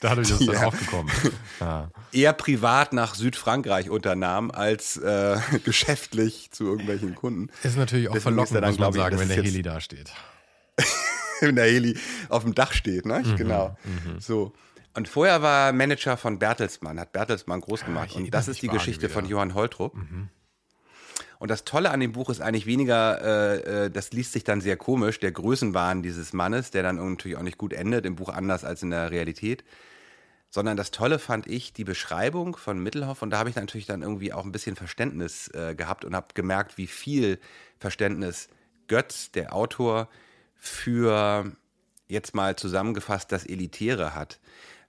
Dadurch ist es Ja. aufgekommen. Ah. Eher privat nach Südfrankreich unternahm, als äh, geschäftlich zu irgendwelchen Kunden. Ist natürlich auch Deswegen verlockend, er dann, muss man ich, sagen, wenn der Heli da steht. wenn der Heli auf dem Dach steht, ne? Mhm, genau. So. Und vorher war er Manager von Bertelsmann, hat Bertelsmann groß gemacht. Ah, ich und das ist die Geschichte von wieder. Johann Holtrup. Und das Tolle an dem Buch ist eigentlich weniger, äh, äh, das liest sich dann sehr komisch, der Größenwahn dieses Mannes, der dann natürlich auch nicht gut endet, im Buch anders als in der Realität. Sondern das Tolle fand ich die Beschreibung von Mittelhoff und da habe ich natürlich dann irgendwie auch ein bisschen Verständnis äh, gehabt und habe gemerkt, wie viel Verständnis Götz, der Autor, für jetzt mal zusammengefasst das Elitäre hat.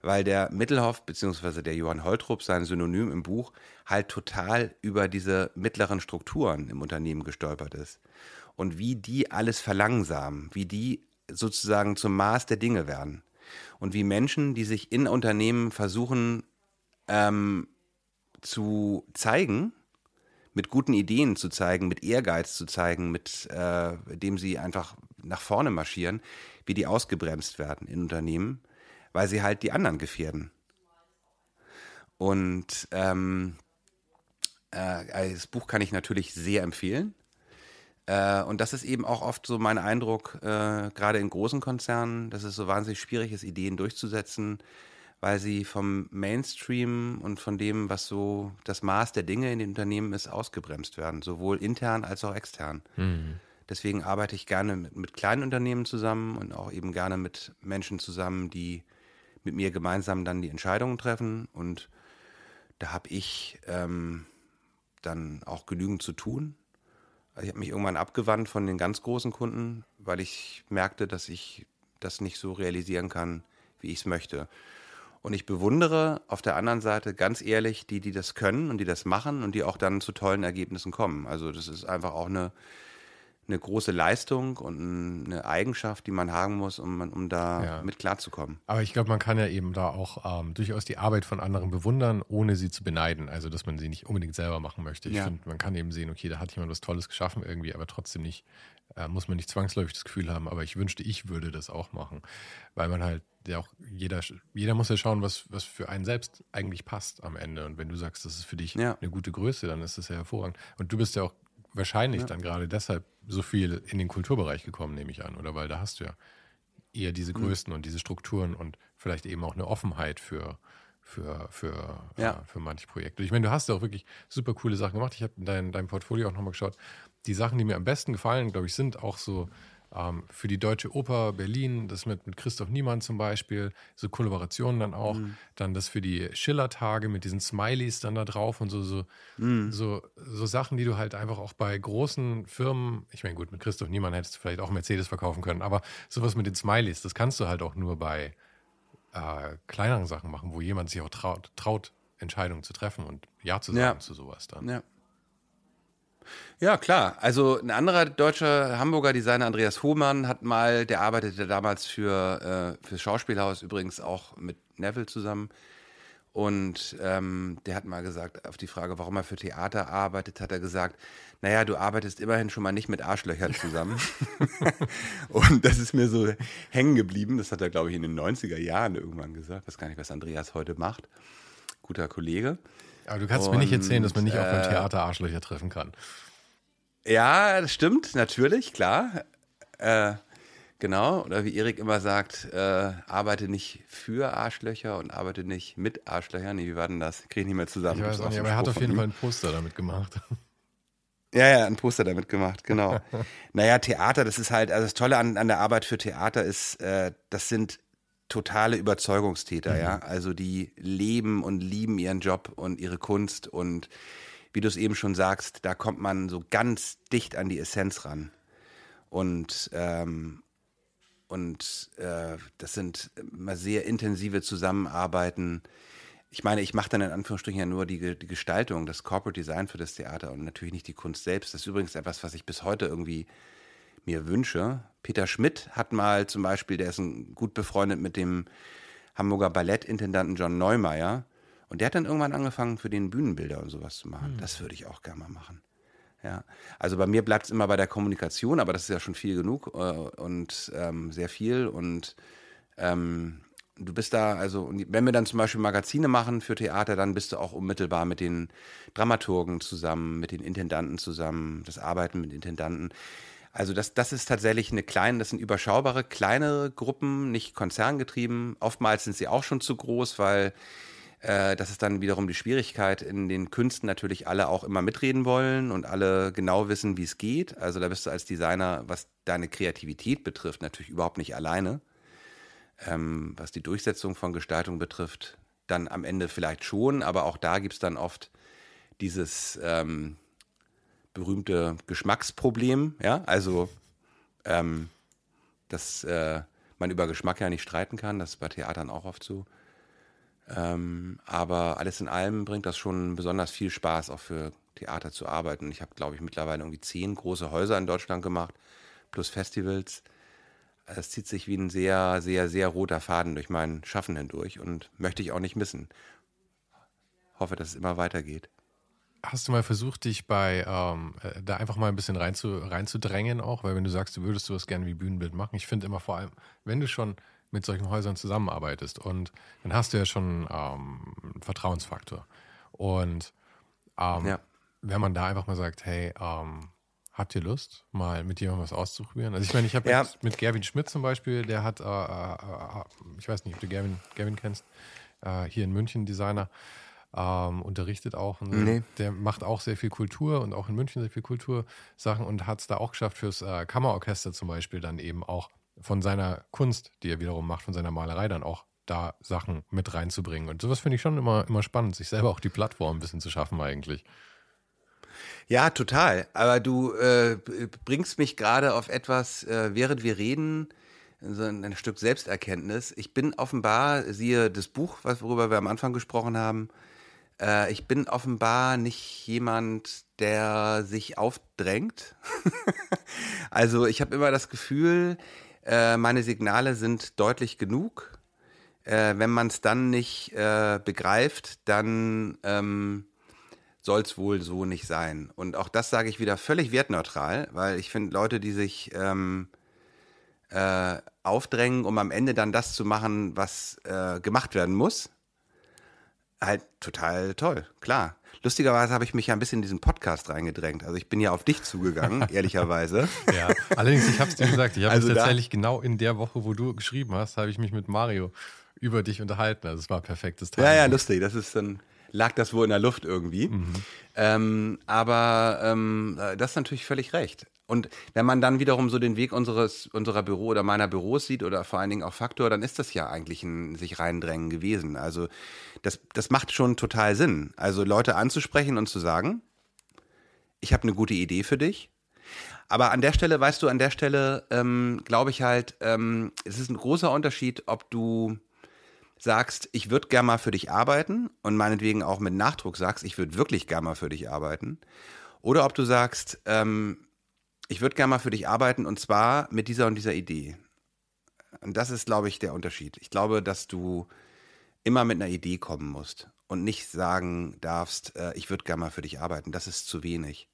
Weil der Mittelhoff bzw. der Johann Holtrup, sein Synonym im Buch, halt total über diese mittleren Strukturen im Unternehmen gestolpert ist. Und wie die alles verlangsamen, wie die sozusagen zum Maß der Dinge werden. Und wie Menschen, die sich in Unternehmen versuchen ähm, zu zeigen, mit guten Ideen zu zeigen, mit Ehrgeiz zu zeigen, mit äh, dem sie einfach nach vorne marschieren, wie die ausgebremst werden in Unternehmen, weil sie halt die anderen gefährden. Und ähm, äh, das Buch kann ich natürlich sehr empfehlen. Äh, und das ist eben auch oft so mein Eindruck, äh, gerade in großen Konzernen, dass es so wahnsinnig schwierig ist, Ideen durchzusetzen, weil sie vom Mainstream und von dem, was so das Maß der Dinge in den Unternehmen ist, ausgebremst werden, sowohl intern als auch extern. Deswegen arbeite ich gerne mit, mit kleinen Unternehmen zusammen und auch eben gerne mit Menschen zusammen, die mit mir gemeinsam dann die Entscheidungen treffen. Und da habe ich ähm, dann auch genügend zu tun. Also ich habe mich irgendwann abgewandt von den ganz großen Kunden, weil ich merkte, dass ich das nicht so realisieren kann, wie ich es möchte. Und ich bewundere auf der anderen Seite ganz ehrlich die, die das können und die das machen und die auch dann zu tollen Ergebnissen kommen. Also das ist einfach auch eine, eine große Leistung und eine Eigenschaft, die man haben muss, um, um da Ja. mit klarzukommen. Aber ich glaube, man kann ja eben da auch ähm, durchaus die Arbeit von anderen bewundern, ohne sie zu beneiden. Also, dass man sie nicht unbedingt selber machen möchte. Ich Ja. finde, man kann eben sehen, okay, da hat jemand was Tolles geschaffen irgendwie, aber trotzdem nicht, äh, muss man nicht zwangsläufig das Gefühl haben, aber ich wünschte, ich würde das auch machen. Weil man halt ja auch, jeder, jeder muss ja schauen, was, was für einen selbst eigentlich passt am Ende. Und wenn du sagst, das ist für dich Ja. eine gute Größe, dann ist das ja hervorragend. Und du bist ja auch wahrscheinlich dann gerade deshalb so viel in den Kulturbereich gekommen, nehme ich an, oder? Weil da hast du ja eher diese Mhm. Größen und diese Strukturen und vielleicht eben auch eine Offenheit für, für, für, Ja. äh, für manche Projekte. Ich meine, du hast ja auch wirklich super coole Sachen gemacht. Ich habe in dein, dein Portfolio auch nochmal geschaut. Die Sachen, die mir am besten gefallen, glaube ich, sind auch so ähm, für die Deutsche Oper Berlin, das mit, mit Christoph Niemann zum Beispiel, so Kollaborationen dann auch. Mhm. Dann das für die Schillertage mit diesen Smileys dann da drauf und so, so, Mhm. so, so Sachen, die du halt einfach auch bei großen Firmen, ich meine, gut, mit Christoph Niemann hättest du vielleicht auch Mercedes verkaufen können, aber sowas mit den Smileys, das kannst du halt auch nur bei äh, kleineren Sachen machen, wo jemand sich auch traut, traut Entscheidungen zu treffen und Ja zu sagen Ja. zu sowas dann. Ja. Ja, klar. Also ein anderer deutscher Hamburger Designer, Andreas Hohmann, hat mal, der arbeitete damals für äh, fürs Schauspielhaus, übrigens auch mit Neville zusammen. Und ähm, der hat mal gesagt, auf die Frage, warum er für Theater arbeitet, hat er gesagt, naja, du arbeitest immerhin schon mal nicht mit Arschlöchern zusammen. und das ist mir so hängen geblieben. Das hat er, glaube ich, in den 90er Jahren irgendwann gesagt. Ich weiß gar nicht, was Andreas heute macht. Guter Kollege. Aber du kannst mir nicht erzählen, dass man nicht auch beim äh, Theater Arschlöcher treffen kann. Ja, das stimmt, natürlich, klar. Äh, genau, oder wie Erik immer sagt, äh, arbeite nicht für Arschlöcher und arbeite nicht mit Arschlöchern. Nee, wie war denn das? Kriege ich nicht mehr zusammen. Ich weiß nicht, aber er hat auf jeden Fall ein Poster damit gemacht. Ja, ja, ein Poster damit gemacht, genau. naja, Theater, das ist halt, also das Tolle an, an der Arbeit für Theater ist, äh, das sind totale Überzeugungstäter, mhm. ja. Also die leben und lieben ihren Job und ihre Kunst und wie du es eben schon sagst, da kommt man so ganz dicht an die Essenz ran. Und, ähm, und äh, das sind immer sehr intensive Zusammenarbeiten. Ich meine, ich mache dann in Anführungsstrichen ja nur die, die Gestaltung, das Corporate Design für das Theater und natürlich nicht die Kunst selbst. Das ist übrigens etwas, was ich bis heute irgendwie mir wünsche. Peter Schmidt hat mal zum Beispiel, der ist ein, gut befreundet mit dem Hamburger Ballettintendanten John Neumeier. Und der hat dann irgendwann angefangen, für den Bühnenbilder und sowas zu machen. Mhm. Das würde ich auch gerne mal machen. Ja, also bei mir bleibt es immer bei der Kommunikation, aber das ist ja schon viel genug äh, und ähm, sehr viel. Und ähm, du bist da, also, wenn wir dann zum Beispiel Magazine machen für Theater, dann bist du auch unmittelbar mit den Dramaturgen zusammen, mit den Intendanten zusammen, das Arbeiten mit Intendanten. Also das, das ist tatsächlich eine kleine, das sind überschaubare, kleinere Gruppen, nicht konzerngetrieben. Oftmals sind sie auch schon zu groß, weil äh, das ist dann wiederum die Schwierigkeit in den Künsten natürlich alle auch immer mitreden wollen und alle genau wissen, wie es geht. Also da bist du als Designer, was deine Kreativität betrifft, natürlich überhaupt nicht alleine. Ähm, was die Durchsetzung von Gestaltung betrifft, dann am Ende vielleicht schon, aber auch da gibt es dann oft dieses ähm, berühmte Geschmacksproblem, ja, also ähm, dass äh, man über Geschmack ja nicht streiten kann, das ist bei Theatern auch oft so. Ähm, aber alles in allem bringt das schon besonders viel Spaß, auch für Theater zu arbeiten. Ich habe, glaube ich, mittlerweile irgendwie zehn große Häuser in Deutschland gemacht, plus Festivals. Es zieht sich wie ein sehr, sehr, sehr roter Faden durch mein Schaffen hindurch und möchte ich auch nicht missen. Hoffe, dass es immer weitergeht. Hast du mal versucht, dich bei ähm, äh, da einfach mal ein bisschen rein zu, reinzudrängen auch? Weil wenn du sagst, du würdest du das gerne wie Bühnenbild machen, ich finde immer vor allem, wenn du schon mit solchen Häusern zusammenarbeitest. Und dann hast du ja schon ähm, einen Vertrauensfaktor. Und ähm, ja. wenn man da einfach mal sagt, hey, ähm, habt ihr Lust, mal mit jemandem was auszuprobieren? Also ich meine, ich habe ja. mit Gerwin Schmidt zum Beispiel, der hat, äh, äh, äh, ich weiß nicht, ob du Gerwin, Gerwin kennst, äh, hier in München Designer, ähm, unterrichtet auch. Und nee. Der macht auch sehr viel Kultur und auch in München sehr viel Kultursachen und hat es da auch geschafft, fürs äh, Kammerorchester zum Beispiel dann eben auch von seiner Kunst, die er wiederum macht, von seiner Malerei dann auch da Sachen mit reinzubringen. Und sowas finde ich schon immer, immer spannend, sich selber auch die Plattform ein bisschen zu schaffen eigentlich. Ja, total. Aber du äh, bringst mich gerade auf etwas, äh, während wir reden, so ein, ein, Stück Selbsterkenntnis. Ich bin offenbar, siehe das Buch, worüber wir am Anfang gesprochen haben, äh, ich bin offenbar nicht jemand, der sich aufdrängt. also ich habe immer das Gefühl, äh, meine Signale sind deutlich genug. Äh, wenn man es dann nicht äh, begreift, dann ähm, soll es wohl so nicht sein. Und auch das sage ich wieder völlig wertneutral, weil ich finde, Leute, die sich ähm, äh, aufdrängen, um am Ende dann das zu machen, was äh, gemacht werden muss, halt total toll, klar. Lustigerweise habe ich mich ja ein bisschen in diesen Podcast reingedrängt. Also ich bin ja auf dich zugegangen, ehrlicherweise. Ja, allerdings, ich habe es dir gesagt, ich habe also tatsächlich genau in der Woche, wo du geschrieben hast, habe ich mich mit Mario über dich unterhalten. Also es war perfektes Timing. Ja, ja, lustig. Das ist dann lag das wohl in der Luft irgendwie. Mhm. Ähm, aber ähm, das ist natürlich völlig recht. Und wenn man dann wiederum so den Weg unseres, unserer Büro oder meiner Büros sieht oder vor allen Dingen auch Faktor, dann ist das ja eigentlich ein sich reindrängen gewesen. Also das, das macht schon total Sinn. Also Leute anzusprechen und zu sagen, ich habe eine gute Idee für dich. Aber an der Stelle, weißt du, an der Stelle ähm, glaube ich halt, ähm, es ist ein großer Unterschied, ob du sagst, ich würde gerne mal für dich arbeiten und meinetwegen auch mit Nachdruck sagst, ich würde wirklich gerne mal für dich arbeiten. Oder ob du sagst, ähm, ich würde gerne mal für dich arbeiten und zwar mit dieser und dieser Idee. Und das ist, glaube ich, der Unterschied. Ich glaube, dass du immer mit einer Idee kommen musst und nicht sagen darfst, äh, ich würde gerne mal für dich arbeiten. Das ist zu wenig.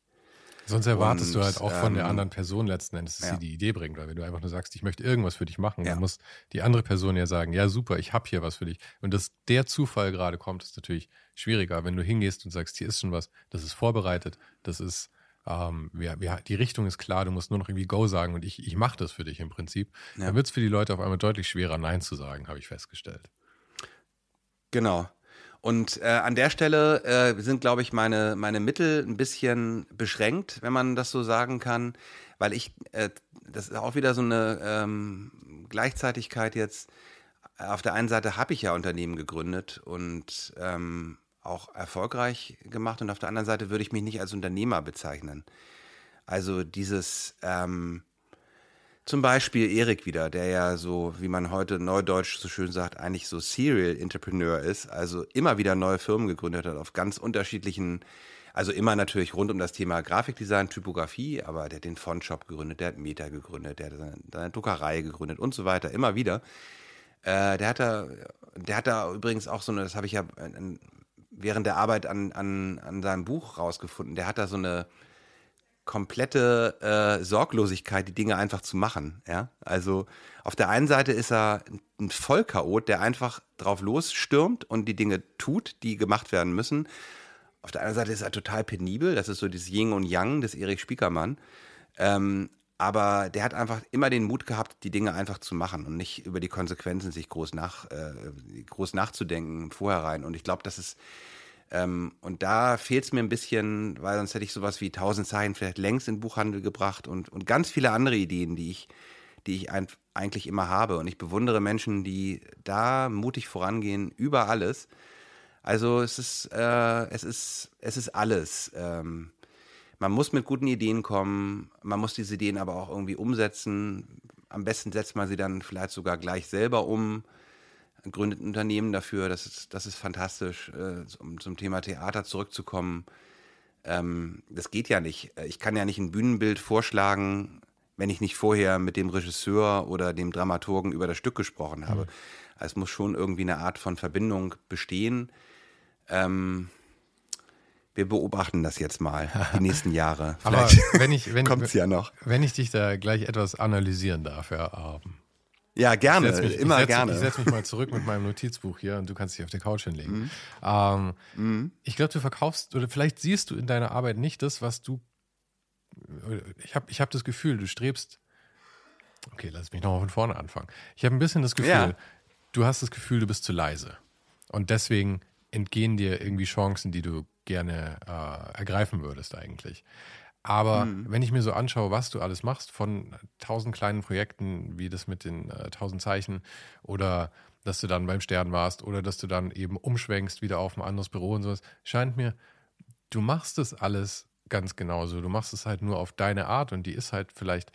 Sonst erwartest und, du halt auch von ähm, der anderen Person letzten Endes, dass ja. sie die Idee bringt. Weil wenn du einfach nur sagst, ich möchte irgendwas für dich machen, ja. dann muss die andere Person ja sagen, ja super, ich habe hier was für dich. Und dass der Zufall gerade kommt, ist natürlich schwieriger. Wenn du hingehst und sagst, hier ist schon was, das ist vorbereitet, das ist ähm, ja, ja, die Richtung ist klar, du musst nur noch irgendwie Go sagen und ich, ich mache das für dich im Prinzip, ja. dann wird es für die Leute auf einmal deutlich schwerer, Nein zu sagen, habe ich festgestellt. Genau. Und äh, an der Stelle äh, sind, glaube ich, meine, meine Mittel ein bisschen beschränkt, wenn man das so sagen kann, weil ich, äh, das ist auch wieder so eine ähm, Gleichzeitigkeit jetzt, auf der einen Seite habe ich ja Unternehmen gegründet und ähm, auch erfolgreich gemacht und auf der anderen Seite würde ich mich nicht als Unternehmer bezeichnen. Also dieses ähm, zum Beispiel Erik wieder, der ja so, wie man heute neudeutsch so schön sagt, eigentlich so Serial Entrepreneur ist, also immer wieder neue Firmen gegründet hat auf ganz unterschiedlichen, also immer natürlich rund um das Thema Grafikdesign, Typografie, aber der hat den Fontshop gegründet, der hat Meta gegründet, der hat seine, seine Druckerei gegründet und so weiter, immer wieder. Äh, der hat da, der hat da übrigens auch so eine, das habe ich ja während der Arbeit an, an, an seinem Buch rausgefunden, der hat da so eine komplette äh, Sorglosigkeit, die Dinge einfach zu machen. Ja? Also auf der einen Seite ist er ein Vollchaot, der einfach drauf losstürmt und die Dinge tut, die gemacht werden müssen. Auf der anderen Seite ist er total penibel, das ist so dieses Yin und Yang des Erich Spiekermann. Ähm, aber der hat einfach immer den Mut gehabt, die Dinge einfach zu machen und nicht über die Konsequenzen sich groß, nach, äh, groß nachzudenken vorherein. Und ich glaube, das ist ähm, und da fehlt es mir ein bisschen, weil sonst hätte ich sowas wie 1000 Zeichen vielleicht längst in den Buchhandel gebracht und, und ganz viele andere Ideen, die ich, die ich ein, eigentlich immer habe. Und ich bewundere Menschen, die da mutig vorangehen über alles. Also es ist, äh, es ist, es ist alles. Ähm, man muss mit guten Ideen kommen, man muss diese Ideen aber auch irgendwie umsetzen. Am besten setzt man sie dann vielleicht sogar gleich selber um gründet ein Unternehmen dafür. Das ist, das ist fantastisch, äh, um zum Thema Theater zurückzukommen. Ähm, das geht ja nicht. Ich kann ja nicht ein Bühnenbild vorschlagen, wenn ich nicht vorher mit dem Regisseur oder dem Dramaturgen über das Stück gesprochen habe. Mhm. Es muss schon irgendwie eine Art von Verbindung bestehen. Ähm, wir beobachten das jetzt mal die nächsten Jahre. Vielleicht Aber wenn ich, wenn, kommt's ja noch. Wenn ich dich da gleich etwas analysieren darf, Herr ähm, ja, gerne, mich, immer ich setz, gerne. Ich setze mich mal zurück mit meinem Notizbuch hier und du kannst dich auf die Couch hinlegen. Mhm. Ähm, mhm. Ich glaube, du verkaufst oder vielleicht siehst du in deiner Arbeit nicht das, was du. Ich habe ich hab das Gefühl, du strebst. Okay, lass mich nochmal von vorne anfangen. Ich habe ein bisschen das Gefühl, ja. du hast das Gefühl, du bist zu leise. Und deswegen entgehen dir irgendwie Chancen, die du gerne äh, ergreifen würdest eigentlich. Aber mhm. wenn ich mir so anschaue, was du alles machst, von tausend kleinen Projekten, wie das mit den äh, tausend äh, Zeichen oder dass du dann beim Stern warst oder dass du dann eben umschwenkst wieder auf ein anderes Büro und sowas, scheint mir, du machst das alles ganz genauso. Du machst es halt nur auf deine Art und die ist halt vielleicht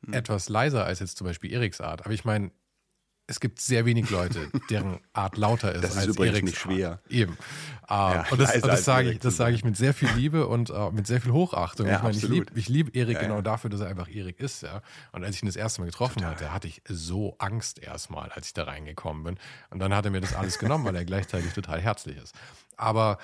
mhm. etwas leiser als jetzt zum Beispiel Eriks Art. Aber ich meine, es gibt sehr wenig Leute, deren Art lauter ist, das ist als übrigens Eriks nicht schwer. Art. Eben. Ja, und das, das sage ich, das sage ich mit sehr viel Liebe und uh, mit sehr viel Hochachtung. Ja, ich meine, ich liebe lieb Erik ja, genau dafür, dass er einfach Erik ist, ja. Und als ich ihn das erste Mal getroffen Total. hatte, hatte ich so Angst erstmal, als ich da reingekommen bin. Und dann hat er mir das alles genommen, weil er gleichzeitig total herzlich ist. Aber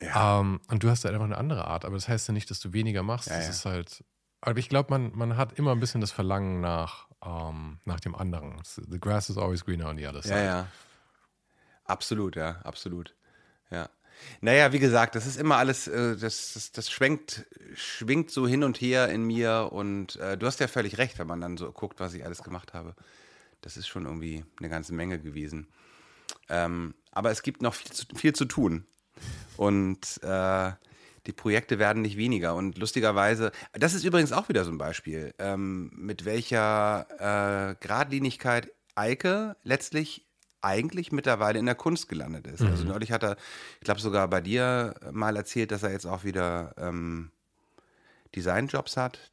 ähm, und du hast halt einfach eine andere Art, aber das heißt ja nicht, dass du weniger machst. das ist halt. Aber ich glaube, man, man hat immer ein bisschen das Verlangen nach ähm, nach dem anderen. The grass is always greener on the other side. Ja, ja. Absolut, ja, absolut. Ja. Naja, wie gesagt, das ist immer alles, äh, das, das, das, schwenkt, schwingt so hin und her in mir und äh, du hast ja völlig recht, wenn man dann so guckt, was ich alles gemacht habe. Das ist schon irgendwie eine ganze Menge gewesen. Ähm, aber es gibt noch viel zu, viel zu tun. Und äh, die Projekte werden nicht weniger. Und lustigerweise, das ist übrigens auch wieder so ein Beispiel, ähm, mit welcher äh, Gradlinigkeit Eike letztlich eigentlich mittlerweile in der Kunst gelandet ist. Also mhm. Also neulich hat er, ich glaube sogar bei dir mal erzählt, dass er jetzt auch wieder ähm, Designjobs hat,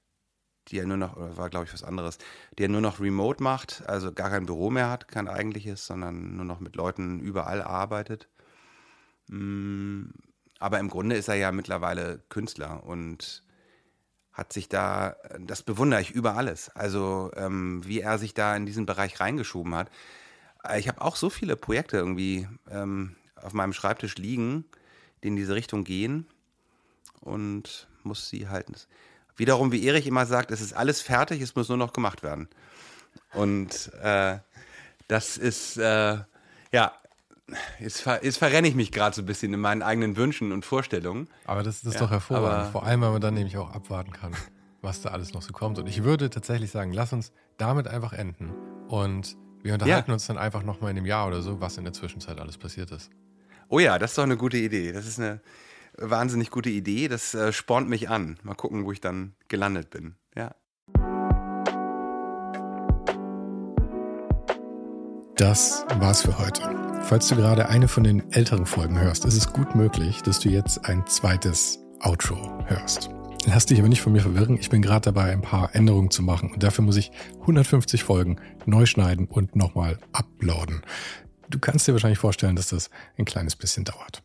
die er nur noch, oder war glaube ich was anderes, die er nur noch remote macht, also gar kein Büro mehr hat, kein eigentliches, sondern nur noch mit Leuten überall arbeitet. Aber im Grunde ist er ja mittlerweile Künstler und hat sich da, das bewundere ich über alles. Also ähm, wie er sich da in diesen Bereich reingeschoben hat. Ich habe auch so viele Projekte irgendwie ähm, auf meinem Schreibtisch liegen, die in diese Richtung gehen und muss sie halten. Wiederum, wie Erich immer sagt, es ist alles fertig, es muss nur noch gemacht werden. Und äh, das ist, äh, ja, Jetzt, ver jetzt verrenne ich mich gerade so ein bisschen in meinen eigenen Wünschen und Vorstellungen. Aber das, das ist ja, doch hervorragend. Vor allem, weil man dann nämlich auch abwarten kann, was da alles noch so kommt. Und ich würde tatsächlich sagen, lass uns damit einfach enden. Und wir unterhalten ja. uns dann einfach nochmal in einem Jahr oder so, was in der Zwischenzeit alles passiert ist. Oh ja, das ist doch eine gute Idee. Das ist eine wahnsinnig gute Idee. Das äh, spornt mich an. Mal gucken, wo ich dann gelandet bin. Ja. Das war's für heute. Falls du gerade eine von den älteren Folgen hörst, ist es gut möglich, dass du jetzt ein zweites Outro hörst. Lass dich aber nicht von mir verwirren. Ich bin gerade dabei, ein paar Änderungen zu machen und dafür muss ich 150 Folgen neu schneiden und nochmal uploaden. Du kannst dir wahrscheinlich vorstellen, dass das ein kleines bisschen dauert.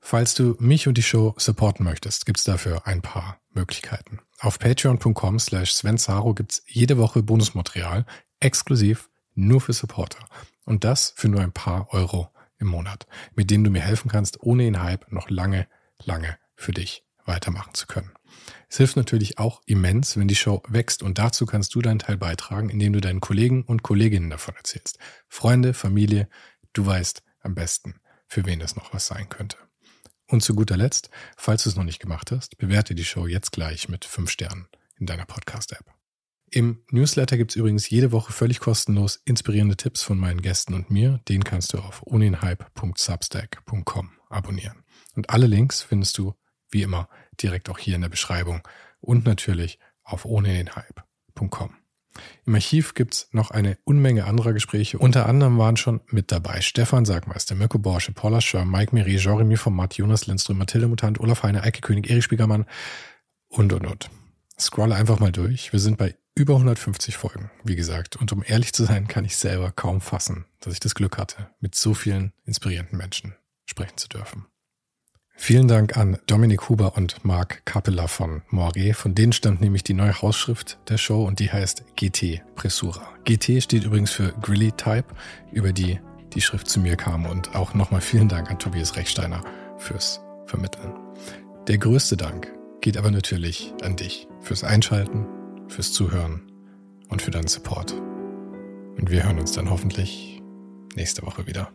Falls du mich und die Show supporten möchtest, gibt's dafür ein paar Möglichkeiten. Auf patreon.com slash svensaro gibt's jede Woche Bonusmaterial, exklusiv nur für Supporter. Und das für nur ein paar Euro im Monat, mit denen du mir helfen kannst, ohne den Hype noch lange, lange für dich weitermachen zu können. Es hilft natürlich auch immens, wenn die Show wächst und dazu kannst du deinen Teil beitragen, indem du deinen Kollegen und Kolleginnen davon erzählst. Freunde, Familie, du weißt am besten, für wen das noch was sein könnte. Und zu guter Letzt, falls du es noch nicht gemacht hast, bewerte die Show jetzt gleich mit fünf Sternen in deiner Podcast-App. Im Newsletter gibt es übrigens jede Woche völlig kostenlos inspirierende Tipps von meinen Gästen und mir. Den kannst du auf ohnenhype.substack.com abonnieren. Und alle Links findest du wie immer direkt auch hier in der Beschreibung und natürlich auf ohnedenhype.com. Im Archiv gibt's noch eine Unmenge anderer Gespräche. Unter anderem waren schon mit dabei Stefan Sagmeister, Mirko Borsche, Paula Schör, Mike Miri, Jeremy Format, Jonas Lindström, Mathilde Mutant, Olaf Heine, Eike König, Erich Spiegermann und, und, und. Scrolle einfach mal durch. Wir sind bei über 150 Folgen, wie gesagt. Und um ehrlich zu sein, kann ich selber kaum fassen, dass ich das Glück hatte, mit so vielen inspirierenden Menschen sprechen zu dürfen. Vielen Dank an Dominik Huber und Marc Capella von Moiré. Von denen stammt nämlich die neue Hausschrift der Show und die heißt GT Pressura. GT steht übrigens für Grilly Type, über die die Schrift zu mir kam. Und auch nochmal vielen Dank an Tobias Rechsteiner fürs Vermitteln. Der größte Dank geht aber natürlich an dich fürs Einschalten, fürs Zuhören und für deinen Support. Und wir hören uns dann hoffentlich nächste Woche wieder.